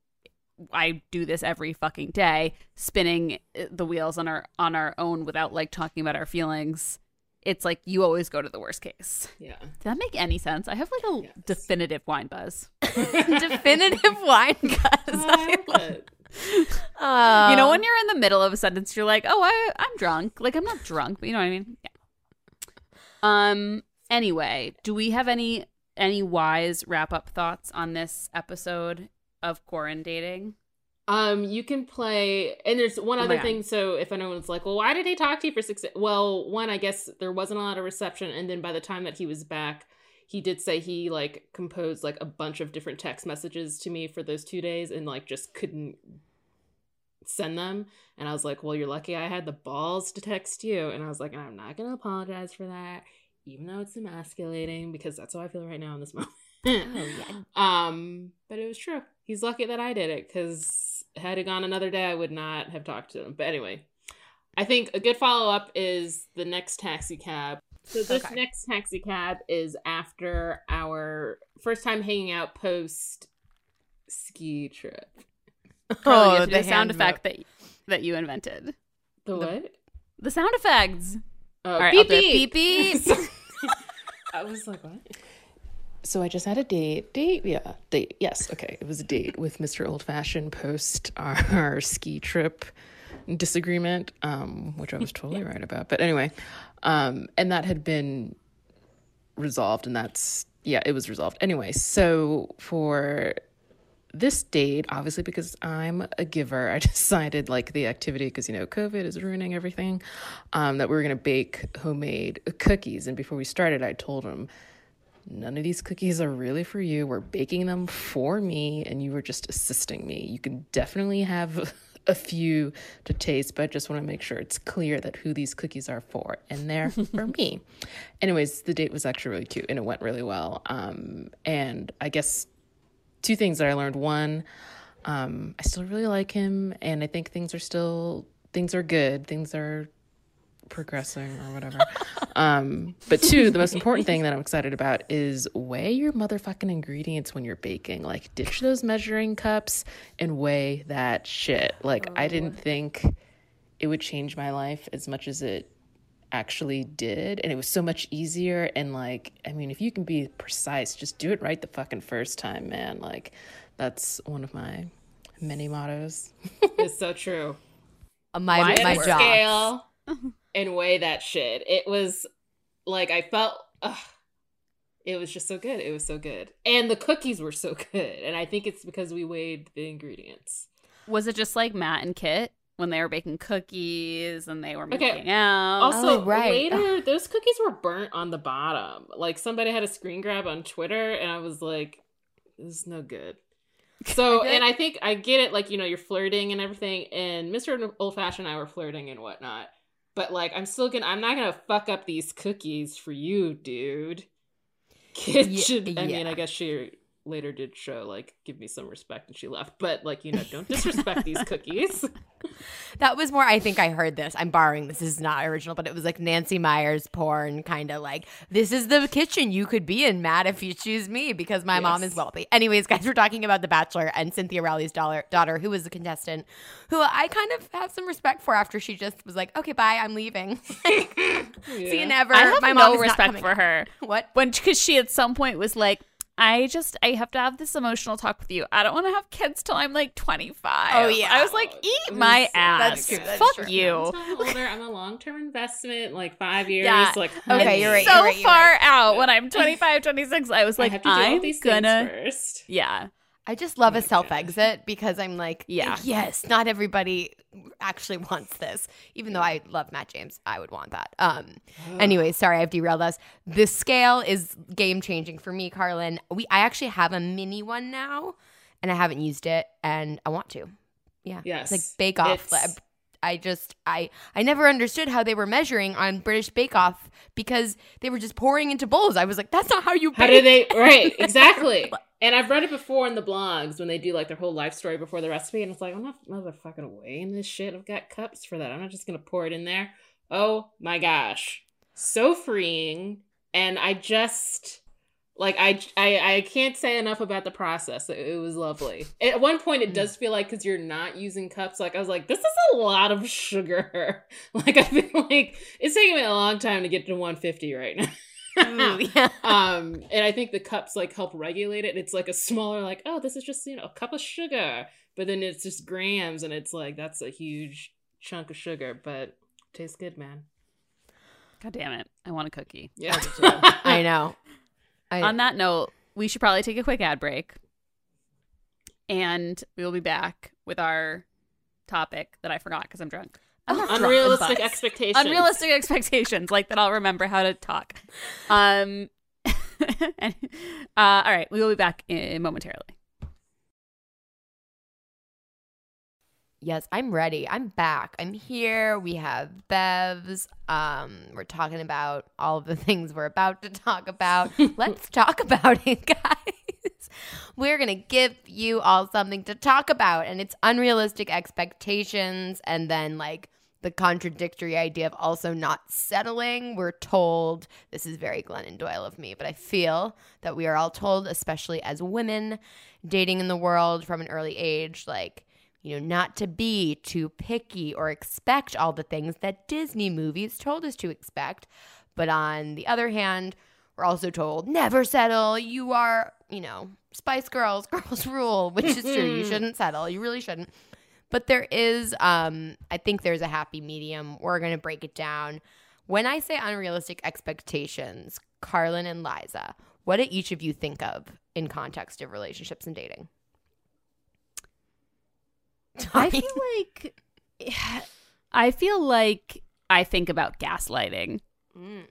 I do this every fucking day, spinning the wheels on our on our own without like talking about our feelings. It's like you always go to the worst case. Yeah. Does that make any sense? I have like a Yes. definitive wine buzz. Definitive wine buzz. I love it. Uh, you know, when you're in the middle of a sentence, you're like, "Oh, I, I'm drunk." Like I'm not drunk, but you know what I mean. Yeah. Um. Anyway, do we have any any wise wrap up thoughts on this episode of quarantine dating? Um, you can play, and there's one other God. thing. So if anyone's like, "Well, why did he talk to you for six? Well, one, I guess there wasn't a lot of reception, and then by the time that he was back, he did say he like composed like a bunch of different text messages to me for those two days, and like just couldn't send them. And I was like, "Well, you're lucky I had the balls to text you," and I was like, "I'm not gonna apologize for that, even though it's emasculating, because that's how I feel right now in this moment." Oh, yeah. Um, but it was true. He's lucky that I did it because had it gone another day, I would not have talked to him. But anyway, I think a good follow up is the next taxi cab. So this Okay. next taxi cab is after our first time hanging out post ski trip. Carly, you have to do the sound effect that that you invented. The what? The sound effects. Oh, All right, beep, I'll do it. beep. Beep, beep. I was like, what? So I just had a date. Date, yeah, date. Yes, okay. It was a date with Mr. Old Fashioned post our, our ski trip disagreement, um, which I was totally right about. But anyway, um, and that had been resolved, and that's yeah, it was resolved. Anyway, so for this date, obviously because I'm a giver, I decided like the activity because you know COVID is ruining everything. Um, that we were gonna bake homemade cookies, and before we started, I told him none of these cookies are really for you. We're baking them for me, and you were just assisting me. You can definitely have a few to taste, but I just want to make sure it's clear that who these cookies are for, and they're for me. Anyways, the date was actually really cute, and it went really well. Um, and I guess two things that I learned. One, um, I still really like him, and I think things are still things are good. Things are progressing or whatever. um, but two, the most important thing that I'm excited about is weigh your motherfucking ingredients when you're baking. Like ditch those measuring cups and weigh that shit. Like I didn't think it would change my life as much as it actually did and it was so much easier and like i mean if you can be precise just do it right the fucking first time man like that's one of my many mottos It's so true. my Why my job. scale and weigh that shit. It was like I felt ugh, it was just so good. It was so good. And the cookies were so good. And I think it's because we weighed the ingredients. Was it just like Matt and Kit when they were baking cookies and they were Okay. making out? Also, Oh, right. later, those cookies were burnt on the bottom. Like somebody had a screen grab on Twitter, and I was like, "This is no good." So, and I think I get it. Like you know, you're flirting and everything, and Mister Old Fashioned and I were flirting and whatnot. But like, I'm still gonna. I'm not gonna fuck up these cookies for you, dude. Kid Ye- should. I mean. I guess she later did show like give me some respect and she left but like you know don't disrespect these cookies That was more. I think I heard this. I'm borrowing this. This is not original, but it was like Nancy Meyers porn, kind of like this is the kitchen you could be in, Matt, if you choose me, because my mom is wealthy. Anyways, guys, we're talking about The Bachelor and Cynthia Rowley's daughter, daughter, who was a contestant, who I kind of have some respect for after she just was like, "Okay, bye, I'm leaving. See Yeah. you never." I have my no mom is not respect for her. What? When because she at some point was like, I just I have to have this emotional talk with you. I don't want to have kids till I'm like 25. Oh, yeah. I was like, eat my was- ass. That's true, that's Fuck true. you. I'm older, I'm a long term investment, like five years. Yeah. Like, Okay, you're right, so you're right, you're far right. out when I'm 25, 26. I was I like, have to deal I'm with these gonna. things first. Yeah. I just love a my God. self exit because I'm like, Yeah. yes, not everybody actually wants this. Even though I love Matt James, I would want that. Um. Anyway, sorry I've derailed us. The scale is game changing for me, Carlin. We I actually have a mini one now, and I haven't used it, and I want to. Yeah. Yes. It's like Bake Off. It's- I just I I never understood how they were measuring on British Bake Off because they were just pouring into bowls. I was like, that's not how you How bake. do they? Right, exactly. And I've read it before in the blogs when they do like their whole life story before the recipe, and it's like I'm not motherfucking weighing this shit. I've got cups for that. I'm not just gonna pour it in there. Oh my gosh, so freeing. And I just like I I, I can't say enough about the process. It, it was lovely. At one point, it does feel like because you're not using cups. Like I was like, this is a lot of sugar. Like I feel like it's taking me a long time to get to 150 right now. Ooh, yeah. um and i think the cups like help regulate it it's like a smaller like oh this is just you know a cup of sugar but then it's just grams and it's like that's a huge chunk of sugar but tastes good man God damn it. I want a cookie. yeah I know. I, On that note, we should probably take a quick ad break. And we will be back with our topic that I forgot because I'm drunk. I'm not drunk, unrealistic buzzed. expectations Unrealistic expectations, like that I'll remember how to talk. Um, and- uh, all right, we will be back in, momentarily. Yes, I'm ready. I'm back. I'm here. We have Bevs. Um, we're talking about all of the things we're about to talk about. Let's talk about it, guys. We're gonna give you all something to talk about, and it's unrealistic expectations, and then like the contradictory idea of also not settling. We're told this is very Glennon Doyle of me, but I feel that we are all told, especially as women dating in the world from an early age, like you know, not to be too picky or expect all the things that Disney movies told us to expect. But on the other hand, we're also told never settle. You are, you know, Spice Girls, girls rule, which is true. You shouldn't settle. You really shouldn't. But there is, um, I think there's a happy medium. We're going to break it down. When I say unrealistic expectations, Carlin and Liza, what do each of you think of in context of relationships and dating? I feel like I feel like I think about gaslighting. Mm.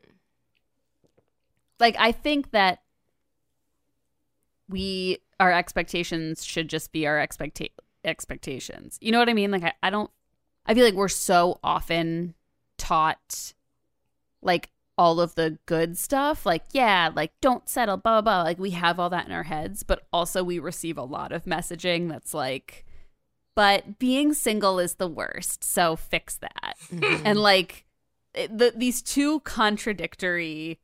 Like I think that we our expectations should just be our expecta- expectations. You know what I mean? Like I, I don't I feel like we're so often taught like all of the good stuff like yeah like don't settle blah blah blah like we have all that in our heads but also we receive a lot of messaging that's like but being single is the worst so fix that and like the, these two contradictory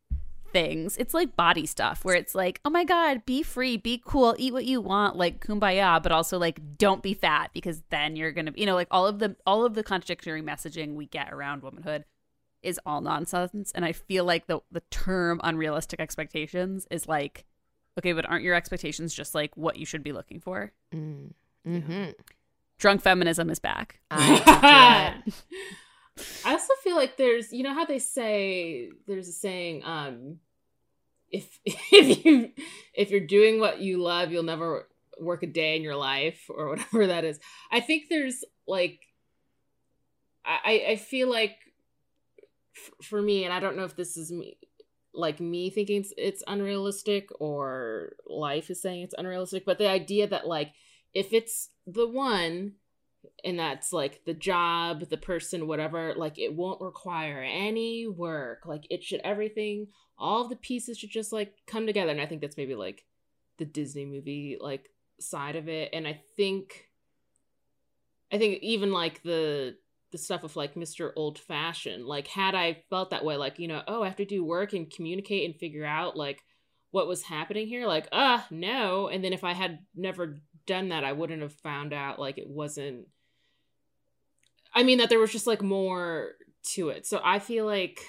things it's like body stuff where it's like oh my god be free be cool eat what you want like kumbaya but also like don't be fat because then you're gonna you know like all of the all of the contradictory messaging we get around womanhood is all nonsense and i feel like the the term unrealistic expectations is like okay but aren't your expectations just like what you should be looking for Mm. Mm-hmm. Drunk feminism is back I. I also feel like there's, you know how they say there's a saying, um, if if you if you're doing what you love, you'll never work a day in your life or whatever that is. I think there's like, I I feel like f- for me, and I don't know if this is me, like me thinking it's, it's unrealistic or life is saying it's unrealistic, but the idea that like if it's the one and that's like the job, the person, whatever, like it won't require any work. Like it should everything, all the pieces should just like come together. And I think that's maybe like the Disney movie like side of it. And I think I think even like the the stuff of like Mr. Old Fashioned, like had I felt that way, like, you know, oh, I have to do work and communicate and figure out like what was happening here, like, ah, no. And then if I had never done that, I wouldn't have found out like it wasn't I mean that there was just like more to it. So I feel like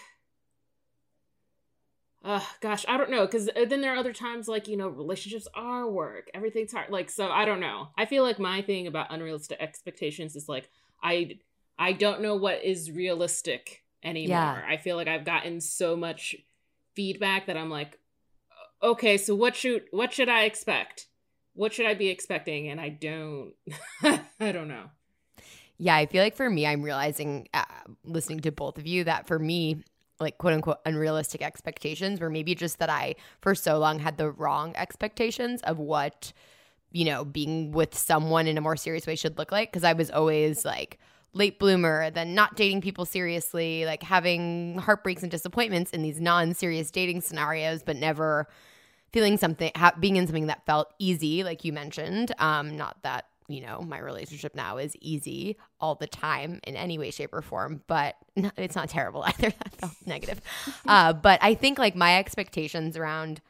uh gosh, I don't know cuz then there are other times like, you know, relationships are work. Everything's hard. Like so I don't know. I feel like my thing about unrealistic expectations is like I I don't know what is realistic anymore. Yeah. I feel like I've gotten so much feedback that I'm like okay, so what should what should I expect? What should I be expecting? And I don't I don't know. Yeah, I feel like for me, I'm realizing uh, listening to both of you that for me, like quote unquote unrealistic expectations were maybe just that I for so long had the wrong expectations of what, you know, being with someone in a more serious way should look like. Cause I was always like late bloomer, then not dating people seriously, like having heartbreaks and disappointments in these non serious dating scenarios, but never feeling something, ha- being in something that felt easy, like you mentioned. Um, not that you know, my relationship now is easy all the time in any way, shape, or form, but it's not terrible either. That felt negative. Uh, but I think like my expectations around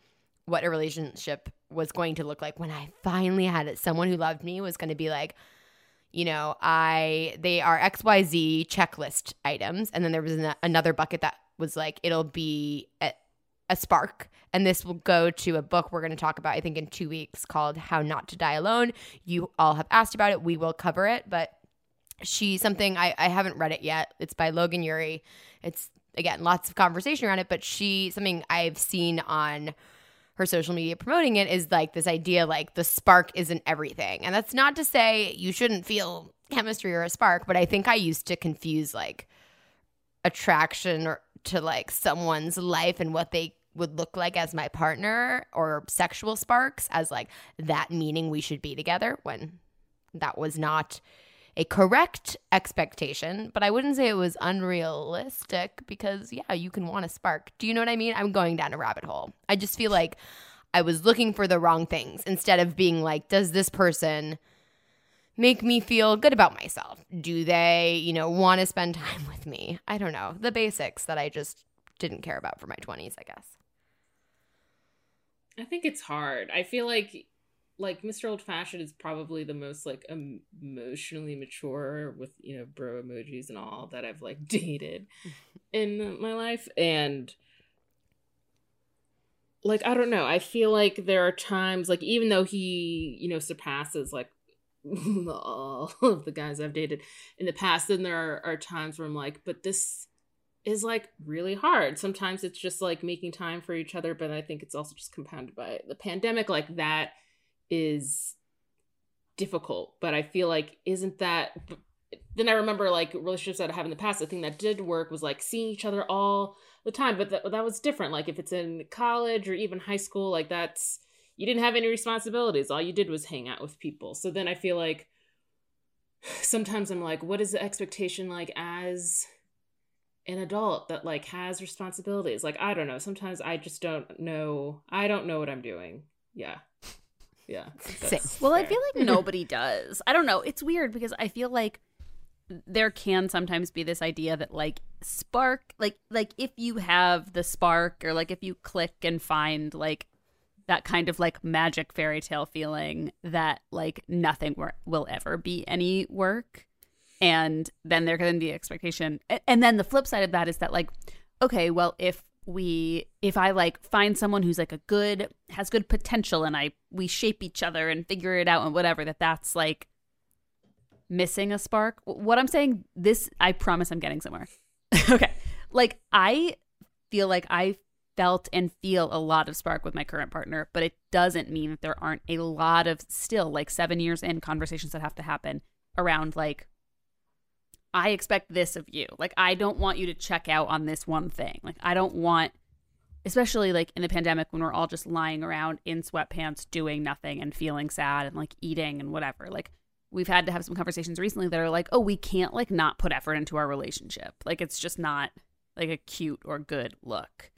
what a relationship was going to look like when I finally had it, someone who loved me was going to be like, you know, I they are XYZ checklist items. And then there was an, another bucket that was like, it'll be a, a spark. And this will go to a book we're going to talk about, I think, in two weeks called How Not to Die Alone. You all have asked about it. We will cover it. But she, something I, I haven't read it yet. It's by Logan Ury. It's, again, lots of conversation around it. But she, something I've seen on her social media promoting it is like this idea like the spark isn't everything. And that's not to say you shouldn't feel chemistry or a spark, but I think I used to confuse like attraction or to like someone's life and what they would look like as my partner or sexual sparks as like that meaning we should be together when that was not a correct expectation, but I wouldn't say it was unrealistic because yeah, you can want a spark. Do you know what I mean? I'm going down a rabbit hole. I just feel like I was looking for the wrong things instead of being like, does this person make me feel good about myself? Do they, you know, want to spend time with me? I don't know. The basics that I just didn't care about for my 20s, I guess. I think it's hard. I feel like like Mr. Old Fashioned is probably the most like emotionally mature with you know bro emojis and all that I've like dated in my life and like I don't know I feel like there are times like even though he you know surpasses like all of the guys I've dated in the past then there are, are times where I'm like but this is like really hard. Sometimes it's just like making time for each other, but I think it's also just compounded by the pandemic. Like that is difficult, but I feel like isn't that then I remember like relationships that I have in the past. The thing that did work was like seeing each other all the time, but that, that was different. Like if it's in college or even high school, like that's you didn't have any responsibilities. All you did was hang out with people. So then I feel like sometimes I'm like, what is the expectation like as an adult that like has responsibilities. Like I don't know. Sometimes I just don't know. I don't know what I'm doing. Yeah. Yeah. Well, fair. I feel like nobody does. I don't know. It's weird because I feel like there can sometimes be this idea that like spark like like if you have the spark or like if you click and find like that kind of like magic fairy tale feeling that like nothing will ever be any work. And then there can be expectation. And then the flip side of that is that like okay well if we if i like find someone who's like a good has good potential and i we shape each other and figure it out and whatever that that's like missing a spark. What i'm saying this i promise i'm getting somewhere. Okay. Like i feel like i felt and feel a lot of spark with my current partner but it doesn't mean that there aren't a lot of still like 7 years in conversations that have to happen around like I expect this of you. Like, I don't want you to check out on this one thing. Like, I don't want, especially like in the pandemic when we're all just lying around in sweatpants doing nothing and feeling sad and like eating and whatever. Like, we've had to have some conversations recently that are like, oh, we can't like not put effort into our relationship. Like, it's just not like a cute or good look.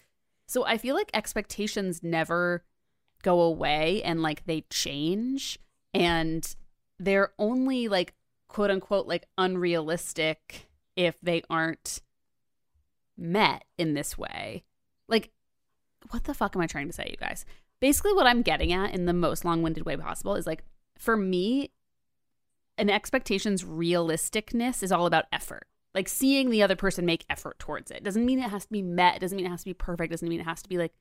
So I feel like expectations never go away and like they change and they're only like quote unquote like unrealistic if they aren't met in this way. Like, what the fuck am I trying to say, you guys? Basically, what I'm getting at in the most long winded way possible is like, for me, an expectation's realisticness is all about effort. Like seeing the other person make effort towards it. Doesn't mean it has to be met. Doesn't mean it has to be perfect. Doesn't mean it has to be like,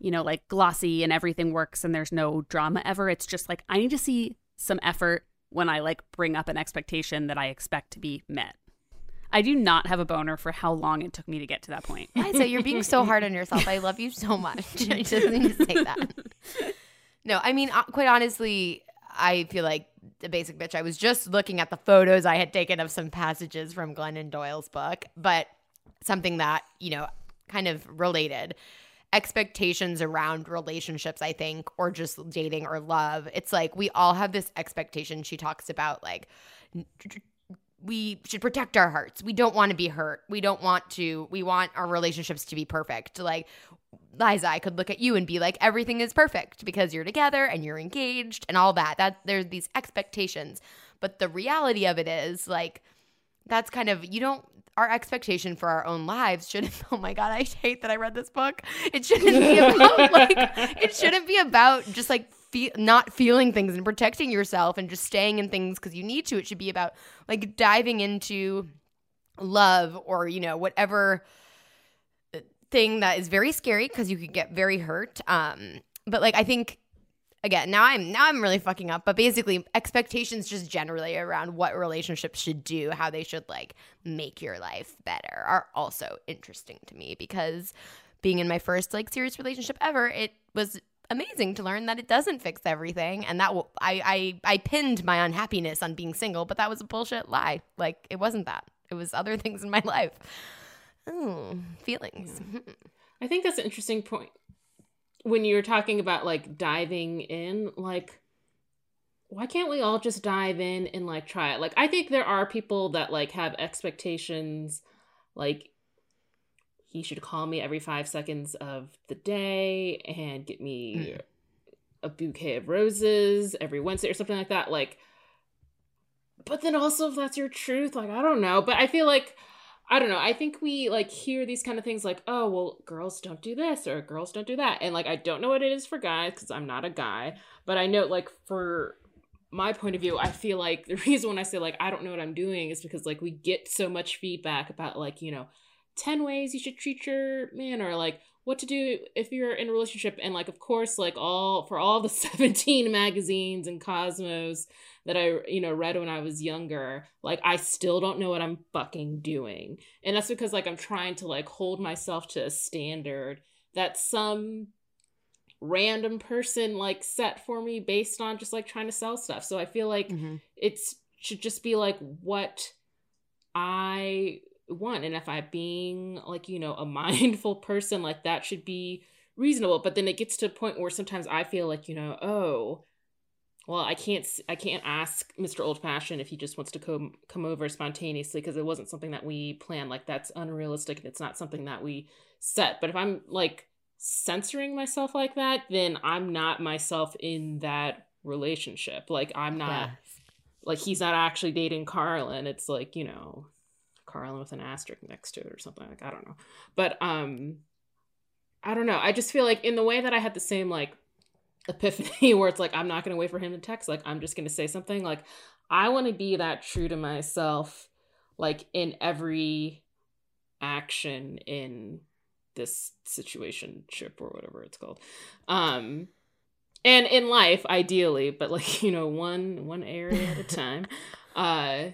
you know, like glossy and everything works and there's no drama ever. It's just like, I need to see some effort when I like bring up an expectation that I expect to be met. I do not have a boner for how long it took me to get to that point. I say you're being so hard on yourself. I love you so much. I just need to say that. No, I mean, uh, quite honestly, I feel like a basic bitch. I was just looking at the photos I had taken of some passages from Glennon Doyle's book, but something that, you know, kind of related expectations around relationships, I think, or just dating or love. It's like we all have this expectation. She talks about like we should protect our hearts. We don't want to be hurt. We don't want to, we want our relationships to be perfect. Like, Liza, I could look at you and be like, everything is perfect because you're together and you're engaged and all that. That there's these expectations. But the reality of it is like, that's kind of, you don't, our expectation for our own lives shouldn't oh my god i hate that i read this book it shouldn't be about like it shouldn't be about just like fe- not feeling things and protecting yourself and just staying in things because you need to it should be about like diving into love or you know whatever thing that is very scary because you could get very hurt um but like i think again now i'm now i'm really fucking up but basically expectations just generally around what relationships should do how they should like make your life better are also interesting to me because being in my first like serious relationship ever it was amazing to learn that it doesn't fix everything and that w- I, I i pinned my unhappiness on being single but that was a bullshit lie. Like it wasn't that. It was other things in my life oh feelings hmm. I think that's an interesting point. When you're talking about like diving in, like, why can't we all just dive in and like try it? Like, I think there are people that like have expectations, like, he should call me every five seconds of the day and get me hmm. a bouquet of roses every Wednesday or something like that. Like, but then also, if that's your truth, like, I don't know. But I feel like, I don't know. I think we like hear these kind of things like, oh, well, girls don't do this or girls don't do that. And like, I don't know what it is for guys because I'm not a guy. But I know, like, for my point of view, I feel like the reason when I say, like, I don't know what I'm doing is because, like, we get so much feedback about, like, you know, 10 ways you should treat your man or like what to do if you're in a relationship and like of course like all for all the 17 magazines and cosmos that i you know read when i was younger like i still don't know what i'm fucking doing and that's because like i'm trying to like hold myself to a standard that some random person like set for me based on just like trying to sell stuff so i feel like Mhm. it's should just be like what i want and if i'm being like you know a mindful person like that should be reasonable but then it gets to a point where sometimes i feel like you know oh well i can't i can't ask mr old fashioned if he just wants to come come over spontaneously because it wasn't something that we planned like that's unrealistic and it's not something that we set but if i'm like censoring myself like that then i'm not myself in that relationship like i'm not Yes. like he's not actually dating Carlin. It's like, you know, Carlin with an asterisk next to it or something like I don't know. But um I don't know. I just feel like in the way that I had the same like epiphany where it's like I'm not going to wait for him to text, like I'm just going to say something like I want to be that true to myself like in every action in this situation ship or whatever it's called. Um and in life ideally but like you know one one area at a time uh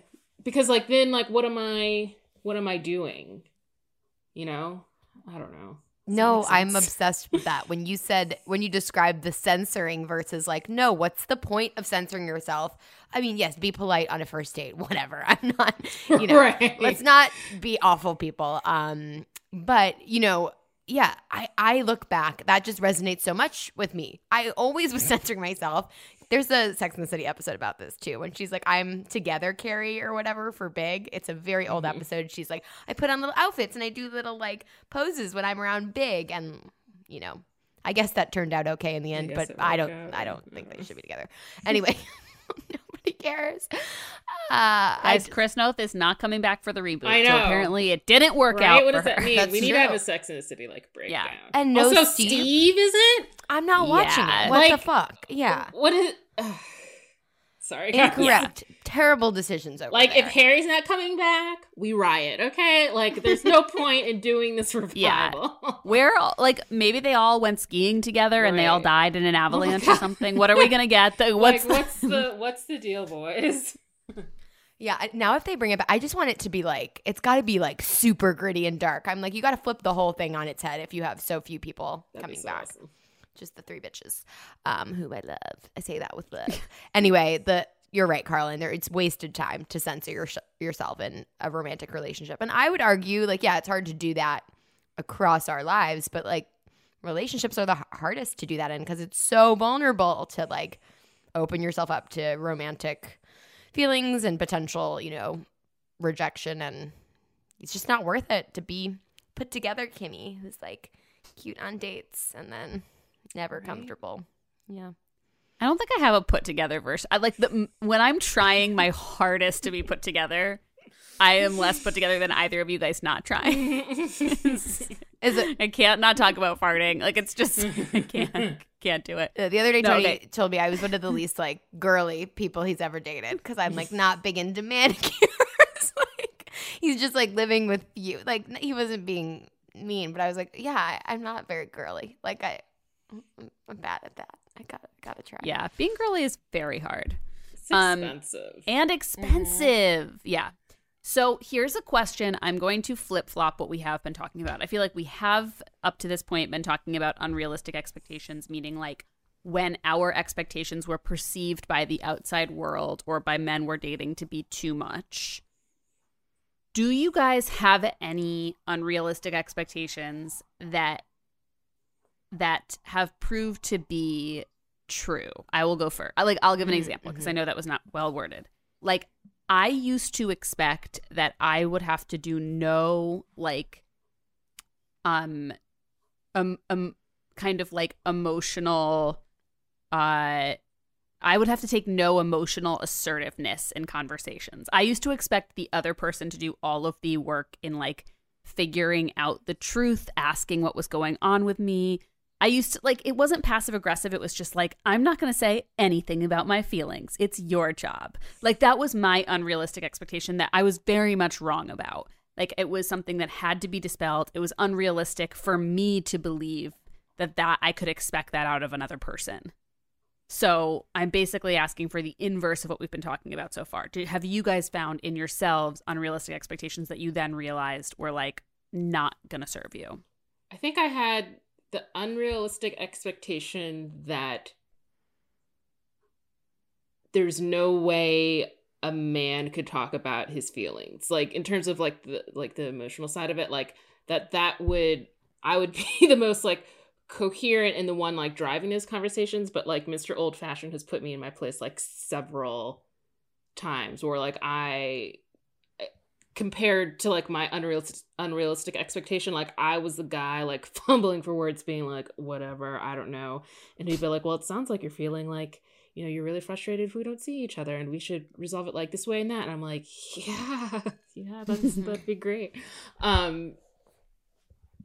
because like then like what am i what am i doing you know i don't know Does No, I'm obsessed with that. When you said when you described the censoring versus like, no, what's the point of censoring yourself? I mean, yes, be polite on a first date, whatever. I'm not, you know, Right. let's not be awful people. Um, but you know, yeah, I I look back, that just resonates so much with me. I always was censoring myself. There's a Sex and the City episode about this too, when she's like, "I'm together, Carrie" or whatever for Big. It's a very old Mhm. episode. She's like, "I put on little outfits and I do little like poses when I'm around Big," and you know, I guess that turned out okay in the end, but I don't, out, I don't think they should be together. Anyway, nobody cares. Uh, I Guys, Chris Noth is not coming back for the reboot. I So know. apparently it didn't work right out. what for does that her. mean That's we need to have a sex in the city like breakdown And no also Steve? steve isn't I'm not watching Yeah. it. What the fuck? Yeah. what is ugh. Sorry. Incorrect. Terrible decisions over like there. if harry's not coming back we riot okay like there's no point in doing this Yeah. revival Where all- like maybe they all went skiing together and they all died in an oh avalanche or something. What are we gonna get? The, what's like what's the what's the deal boys yeah, now if they bring it back, I just want it to be like it's got to be like super gritty and dark. I'm like you got to flip the whole thing on its head if you have so few people That'd coming so back. awesome. Just the three bitches, um, who I love. I say that with love. anyway, the you're right, Carlin. There, it's wasted time to censor your, yourself in a romantic relationship. And I would argue, like, yeah, it's hard to do that across our lives, but like, relationships are the hardest to do that in because it's so vulnerable to like open yourself up to romantic feelings and potential, you know, rejection. And it's just not worth it to be put together, Kimmy, who's like cute on dates and then never right. comfortable. Yeah. I don't think I have a put together verse. I like the when I'm trying my hardest to be put together. I am less put together than either of you guys not trying. is, it? I can't not talk about farting. Like it's just I can't can't do it. Uh, the other day, Tony no, okay. told me I was one of the least like girly people he's ever dated because I'm like not big into manicures. like he's just like living with you. Like he wasn't being mean, but I was like, yeah, I, am not very girly. Like I, I'm bad at that. I got gotta try. Yeah, being girly is very hard. It's expensive um, and expensive. Mm-hmm. Yeah. So here's a question. I'm going to flip flop what we have been talking about. I feel like we have up to this point been talking about unrealistic expectations, meaning like when our expectations were perceived by the outside world or by men we're dating to be too much. Do you guys have any unrealistic expectations that that have proved to be true. I will go first. I like I'll give an mm-hmm. example because I know that was not well worded. Like I used to expect that I would have to do no like um um um kind of like emotional uh I would have to take no emotional assertiveness in conversations. I used to expect the other person to do all of the work in like figuring out the truth, asking what was going on with me, I used to like it wasn't passive aggressive. It was just like, I'm not going to say anything about my feelings. It's your job. Like that was my unrealistic expectation that I was very much wrong about. Like it was something that had to be dispelled. It was unrealistic for me to believe that that I could expect that out of another person. So I'm basically asking for the inverse of what we've been talking about so far. Do, have you guys found in yourselves unrealistic expectations that you then realized were like not going to serve you? I think I had the unrealistic expectation that there's no way a man could talk about his feelings. Like in terms of like the like the emotional side of it like that that would i would be the most like coherent and the one like driving those conversations but like mr old fashioned has put me in my place like several times where like i compared to like my unrealistic unrealistic expectation like i was the guy like fumbling for words being like whatever i don't know. And he'd be like well it sounds like you're feeling like you know you're really frustrated if we don't see each other and we should resolve it like this way and that. And i'm like yeah yeah that's that'd be great. Um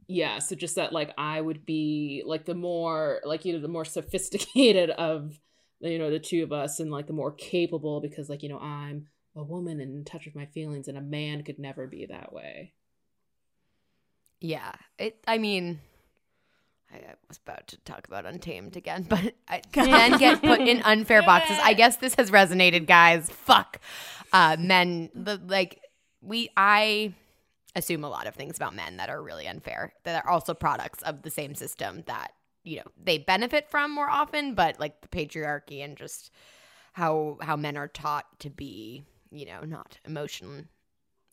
yeah so just that like i would be like the more like you know the more sophisticated of you know the two of us and like the more capable because like you know i'm a woman and in touch with my feelings and a man could never be that way yeah it i mean I was about to talk about Untamed again, but I, men get put in unfair boxes. I guess this has resonated, guys. Fuck, uh, men. The, like we, I assume a lot of things about men that are really unfair. That are also products of the same system that you know they benefit from more often, but like the patriarchy and just how how men are taught to be you know, not emotion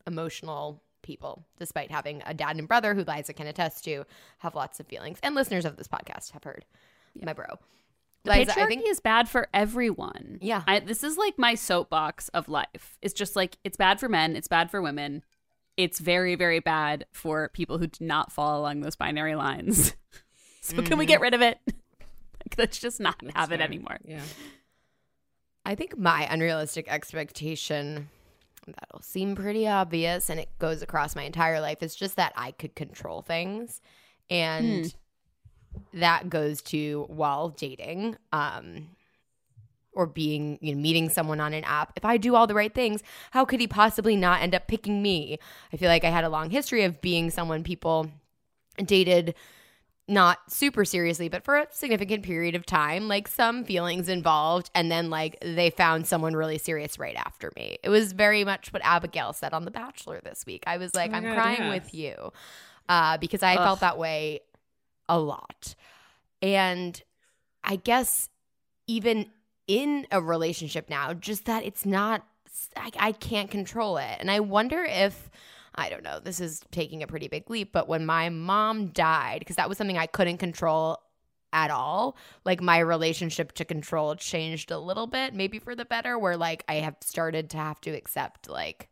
emotional people, despite having a dad and brother who Liza can attest to have lots of feelings. And listeners of this podcast have heard yeah. my bro. The Liza, patriarchy I think is bad for everyone. Yeah, I, this is like my soapbox of life. It's just like it's bad for men. It's bad for women. It's very, very bad for people who do not fall along those binary lines. so mm-hmm. can we get rid of it? like, let's just not That's have fair. it anymore. Yeah. I think my unrealistic expectation that'll seem pretty obvious and it goes across my entire life is just that I could control things. And hmm. that goes to while dating. Um or being you know meeting someone on an app if i do all the right things how could he possibly not end up picking me i feel like i had a long history of being someone people dated not super seriously, but for a significant period of time, like some feelings involved. And then, like, they found someone really serious right after me. It was very much what Abigail said on The Bachelor this week. I was like, oh I'm God, crying yes. with you uh, because I Ugh. felt that way a lot. And I guess even in a relationship now, just that it's not, I, I can't control it. And I wonder if, I don't know, this is taking a pretty big leap, but when my mom died, because that was something I couldn't control at all, like my relationship to control changed a little bit, maybe for the better, where like I have started to have to accept like,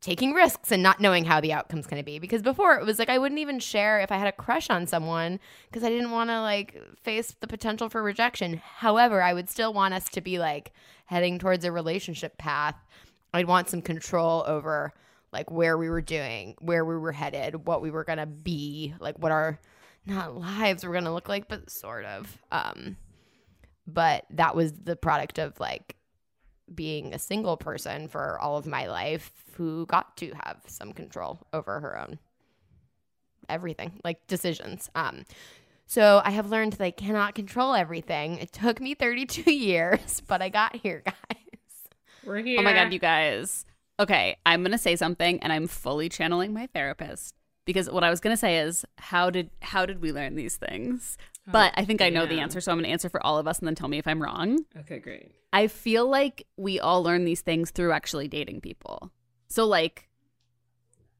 taking risks and not knowing how the outcome's going to be because before it was like I wouldn't even share if I had a crush on someone because I didn't want to like face the potential for rejection. However, I would still want us to be like heading towards a relationship path. I'd want some control over like where we were doing, where we were headed, what we were going to be, like what our not lives were going to look like, but sort of um but that was the product of like being a single person for all of my life who got to have some control over her own everything, like decisions. Um, so I have learned that I cannot control everything. It took me 32 years, but I got here, guys. We're here. Oh my god, you guys. Okay, I'm gonna say something, and I'm fully channeling my therapist because what I was gonna say is how did how did we learn these things? Oh, but I think I know the answer, so I'm gonna answer for all of us, and then tell me if I'm wrong. Okay, great. I feel like we all learn these things through actually dating people. So like,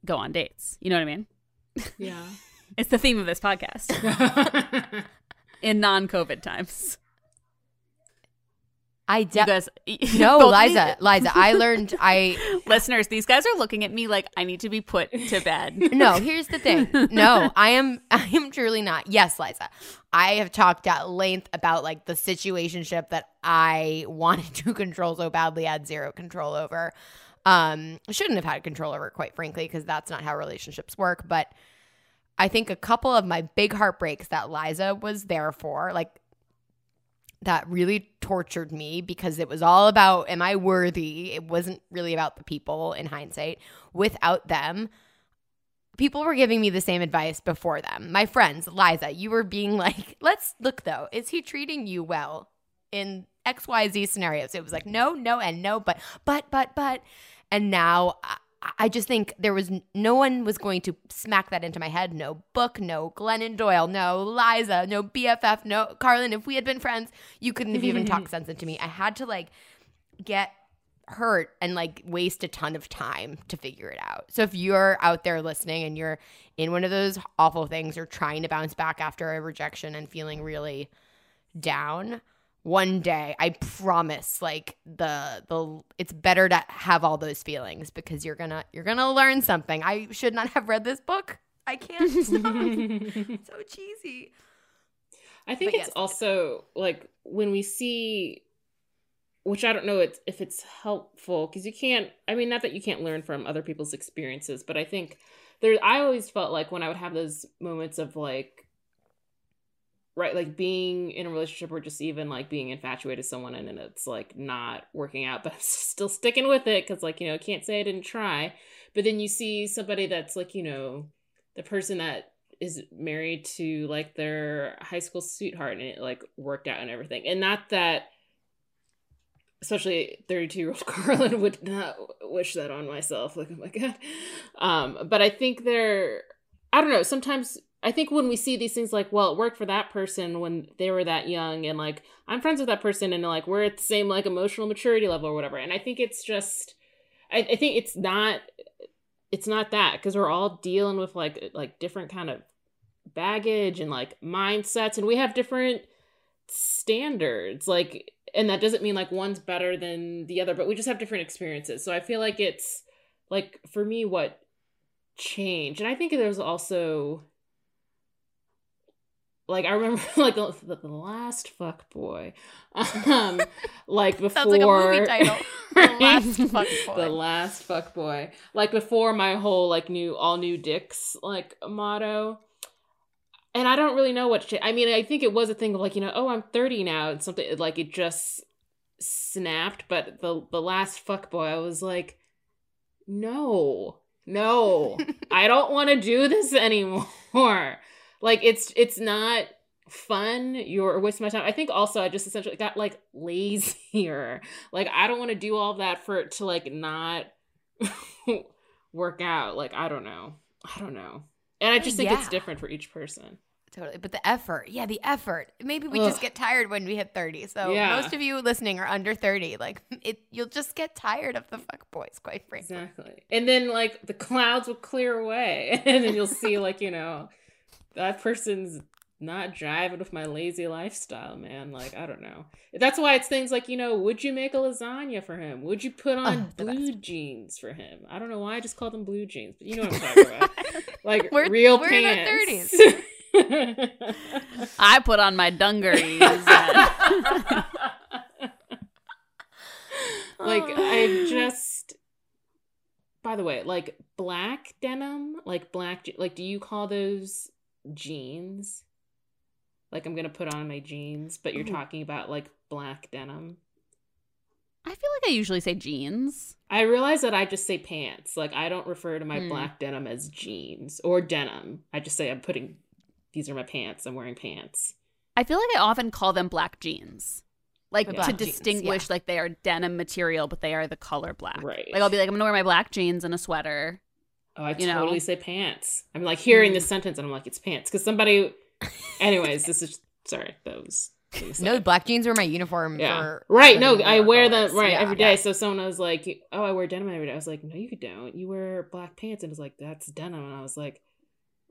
go on dates. You know what I mean? Yeah. It's the theme of this podcast in non-COVID times. I You de- guys, no, Liza, Liza. I learned I listeners, these guys are looking at me like I need to be put to bed. no, here's the thing. No, I am I am truly not. Yes, Liza. I have talked at length about like the situationship that I wanted to control so badly, had zero control over. Um, shouldn't have had control over, quite frankly, because that's not how relationships work. But I think a couple of my big heartbreaks that Liza was there for, like that really tortured me because it was all about am I worthy? It wasn't really about the people in hindsight. Without them, people were giving me the same advice before them. My friends, Liza, you were being like, let's look though, is he treating you well in XYZ scenarios? It was like, no, no, and no, but, but, but, but. And now uh, I, just think there was no one was going to smack that into my head. No book, no Glennon Doyle, no Liza, no BFF, no Carlin. If we had been friends, you couldn't have even talked sense into me. I had to like get hurt and like waste a ton of time to figure it out. So if you're out there listening and you're in one of those awful things or trying to bounce back after a rejection and feeling really down, one day I promise like the the it's better to have all those feelings because you're to you're to learn something. I should not have read this book. I can't stop. so cheesy. I think But it's yes. also like when we see, which I don't know it's, if it's helpful because you can't. I mean, not that you can't learn from other people's experiences, but I think there. I always felt like when I would have those moments of like, right, like being in a relationship or just even like being infatuated with someone and then it's like not working out, but I'm still sticking with it because like you know I can't say I didn't try. But then you see somebody that's like you know the person that is married to like their high school sweetheart and it like worked out and everything. And not that especially 32 year old Carlin would not wish that on myself. Like, oh my God. Um, but I think they're I don't know, sometimes I think when we see these things like, well, it worked for that person when they were that young and like I'm friends with that person and like we're at the same like emotional maturity level or whatever. And I think it's just I, I think it's not it's not that because we're all dealing with like like different kind of baggage and like mindsets and we have different standards like and that doesn't mean like one's better than the other but we just have different experiences so i feel like it's like for me what changed and i think there's also like i remember like the, the last fuck boy. Um like before Sounds like a movie title. The Last Fuck Boy. the last fuck boy. Like before my whole like new all new dicks like motto. And i don't really know what i mean i think it was a thing of like you know oh i'm 30 now and something like it just snapped but the the last fuck boy i was like no no i don't want to do this anymore like it's it's not fun you're wasting my time i think also i just essentially got like lazier like i don't want to do all that for it to like not work out like i don't know i don't know and i just think it's different for each person Totally. But the effort. Yeah, the effort. Maybe we Ugh. just get tired when we hit 30. So Yeah. most of you listening are under 30. Like it you'll just get tired of the fuck boys, quite frankly. Exactly. And then like the clouds will clear away and then you'll see like, you know, that person's not driving with my lazy lifestyle, man. Like, I don't know. That's why it's things like, you know, would you make a lasagna for him? Would you put on Oh, blue jeans for him? I don't know why I just called them blue jeans, but you know what I'm talking about. Like We're- real we're in our pants. 30s. I put on my dungarees. like I just by the way, like black denim, like black like do you call those jeans? Like I'm going to put on my jeans, but you're Ooh. talking about like black denim. I feel like I usually say jeans. I realize that I just say pants. Like I don't refer to my Hmm. black denim as jeans or denim. I just say I'm putting these are my pants. I'm wearing pants. I feel like I often call them black jeans. Like The to black jeans, distinguish yeah. like they are denim material, but they are the color black. Right. Like I'll be like, I'm gonna wear my black jeans and a sweater. Oh, I You know? totally say pants. I'm like hearing Mm. this sentence and I'm like, it's pants. Because somebody, anyways, this is sorry. That was No, black jeans were my uniform yeah, for right. No, I wear them right Yeah, every day. yeah. So someone was like, "Oh, I wear denim every day." I was like, "No, you don't. You wear black pants." And it's like, "That's denim." And I was like,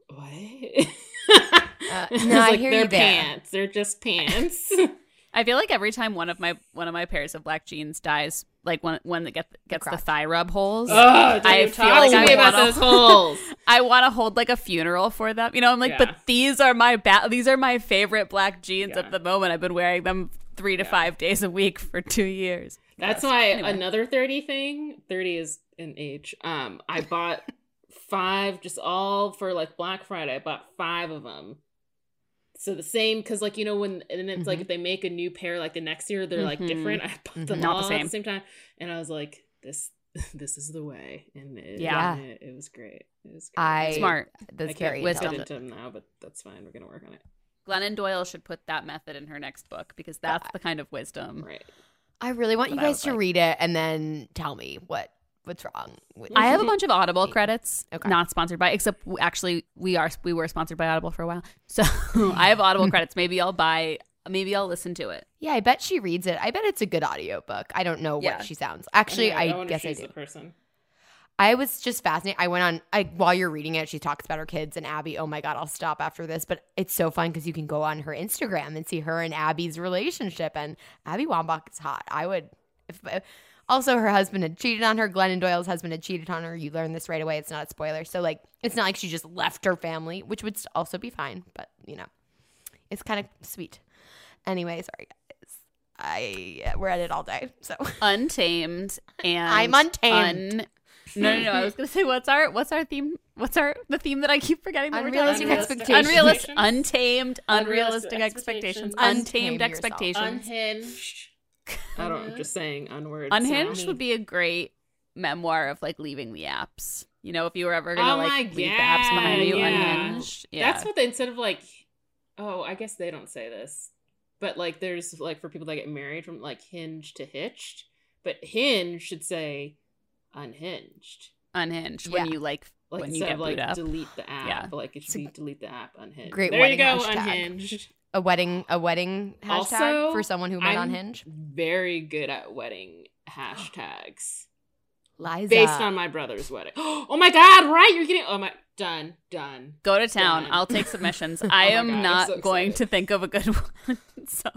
"What?" Uh, was no, I hear They're you there. pants. They're just pants. I feel like every time one of my one of my pairs of black jeans dies, like one one that get, gets the crotch. thigh rub holes. oh, I I feel feel like I about wanna- those holes. I want to hold like a funeral for them. You know, I'm like, Yeah. but these are my ba- these are my favorite black jeans Yeah. at the moment. I've been wearing them three to Yeah. five days a week for two years. That's Yes. why Anyway. another 30 thing, 30 is an age. Um, I bought five just all for like Black Friday. I bought five of them. So the same, because like you know when and it's like Mhm. if they make a new pair like the next year they're like different. I bought them Mhm. Not all the at the same time, and I was like, this this is the way, and it, Yeah. and it, it was great. It was great. I- Smart. That's I can't very fit wisdom. intelligent. into them now, but that's fine. We're gonna work on it. Glennon Doyle should put that method in her next book because that's the kind of wisdom. Right. I really want you guys to like- read it and then tell me what what's wrong. With I have a bunch of Audible credits, Okay. not sponsored by. Except actually, we are we were sponsored by Audible for a while, so I have Audible credits. Maybe I'll buy. Maybe I'll listen to it. Yeah, I bet she reads it. I bet it's a good audiobook. I don't know Yeah. what she sounds. Actually, Anyway, I, wonder guess if I she's do. the person. I was just fascinated. I went on I while you're reading it, she talks about her kids and Abby. Oh my god, I'll stop after this, but it's so fun because you can go on her Instagram and see her and Abby's relationship. And Abby Wambach is hot. I would. If, also, her husband had cheated on her. Glennon Doyle's husband had cheated on her. You learn this right away. It's not a spoiler. So like, it's not like she just left her family, which would also be fine. But you know, it's kind of sweet. Anyway, sorry guys. I we're at it all day. So Untamed and I'm untamed. Un- no, no, no. I was gonna say what's our what's our theme? What's our the theme that I keep forgetting? That we're Unrealistic expectations. Unrealistic, untamed, Unrealistic unrealistic expectations, expectations. untamed Untame expectations. Unhinged. I don't. I'm mm-hmm. just saying unwords. Unhinged So- would be a great memoir of like leaving the apps. You know, if you were ever gonna Oh like my leave the apps behind you, yeah. unhinged. Yeah, That's what they instead of like. Oh, I guess they don't say this, but like there's like for people that get married from like hinge to hitched, but hinge should say unhinged. unhinged Yeah. when you like Like when you get of like up. delete the app, Yeah. but like it should be delete the app unhinged. Great there you wedding go, hashtag. unhinged. A wedding a wedding hashtag Also, for someone who met on I'm Hinge. Very good at wedding hashtags. Liza. Based on my brother's wedding. Oh my god, right? You're getting oh my done, done. Go to town. Done. I'll take submissions. Oh I my am God, not so going to think of a good one. so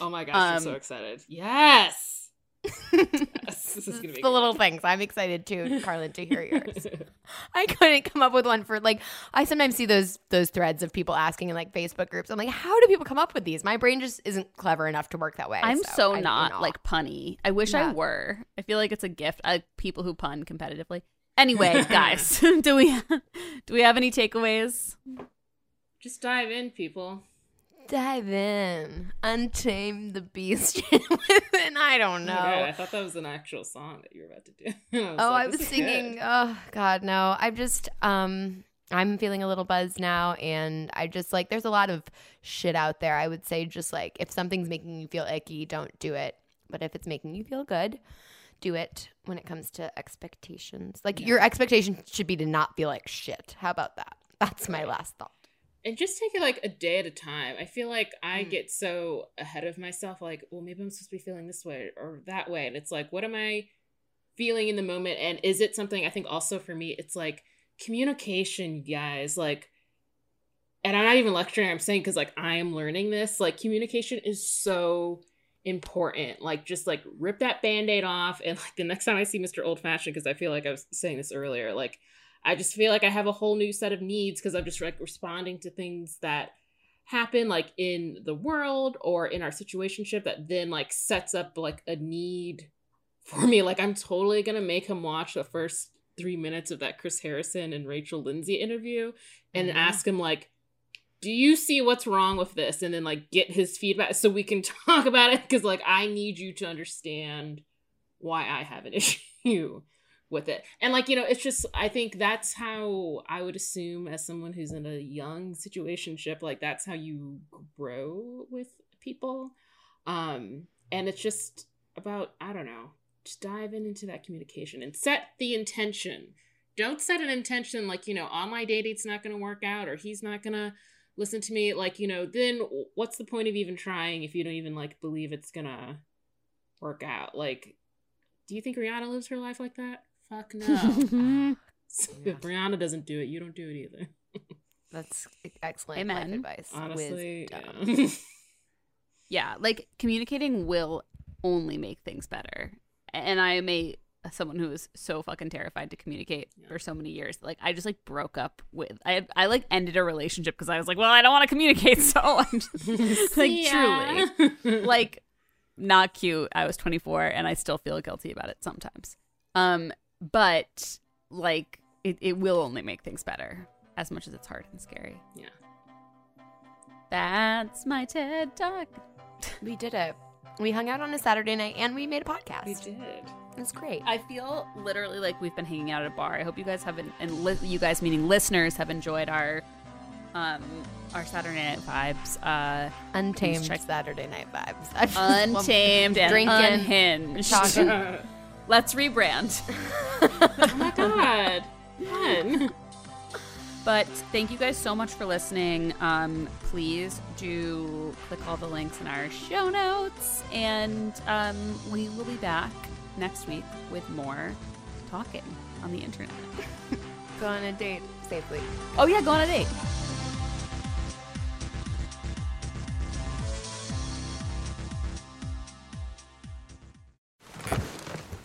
Oh my gosh, I'm so Um, excited. Yes. Yes, this is gonna be the good. little things. I'm excited too, Carlin, to hear yours. I couldn't come up with one for like I sometimes see those those threads of people asking in like Facebook groups. I'm like, how do people come up with these? My brain just isn't clever enough to work that way. I'm so I- you not like punny. I wish Yeah. I were. I feel like it's a gift. I people who pun competitively. Anyway, guys, do we do we have any takeaways? Just dive in, people. Dive in, untame the beast within. I don't know. I thought that was an actual song that you were about to do. I oh, like, I was singing. good. Oh God, no. I'm just um I'm feeling a little buzzed now and I just like there's a lot of shit out there. I would say just like if something's making you feel icky, don't do it. But if it's making you feel good, do it when it comes to expectations. Like your expectation should be to not feel like shit. How about that? That's my last thought. And just take it like a day at a time. I feel like I Mm. get so ahead of myself, like, well, maybe I'm supposed to be feeling this way or that way. And it's like, what am I feeling in the moment? And is it something I think also for me, it's like communication, guys. Like, and I'm not even lecturing, I'm saying because like I am learning this. Like, communication is so important. Like, just like rip that band aid off. And like the next time I see Mr. Old Fashioned, because I feel like I was saying this earlier, like, I just feel like I have a whole new set of needs because I'm just like responding to things that happen like in the world or in our situationship that then like sets up like a need for me. Like I'm totally gonna make him watch the first three minutes of that Chris Harrison and Rachel Lindsay interview and Mhm. ask him like do you see what's wrong with this and then like get his feedback so we can talk about it because like i need you to understand why i have an issue with it. And like you know it's just i think that's how i would assume as someone who's in a young situationship like that's how you grow with people. Um and it's just about i don't know just dive in into that communication and set the intention. Don't set an intention like you know online dating's not going to work out or he's not going to listen to me like you know then what's the point of even trying if you don't even like believe it's gonna work out? Like do you think rihanna lives her life like that fuck no if rihanna doesn't do it you don't do it either That's excellent life advice. honestly yeah. yeah, like communicating will only make things better. And I am a someone who is so fucking terrified to communicate Yeah. for so many years. Like I just like broke up with I I like ended a relationship because I was like, well, I don't want to communicate, so I'm just, like Yeah. truly like not cute. I was 24 and I still feel guilty about it sometimes. Um, but like it, it will only make things better as much as it's hard and scary. yeah That's my TED talk. we did it. We hung out on a Saturday night and we made a podcast. we did It's great. I feel literally like we've been hanging out at a bar. I hope you guys haven't, and li- you guys meaning listeners, have enjoyed our um our Saturday night vibes. Uh, Untamed check- Saturday night vibes. I just untamed and Drinking, unhinged. talking. Let's rebrand. oh my god fun But thank you guys so much for listening. Um, please do click all the links in our show notes, and um, we will be back next week with more talking on the internet. Go on a date safely. Oh yeah, go on a date.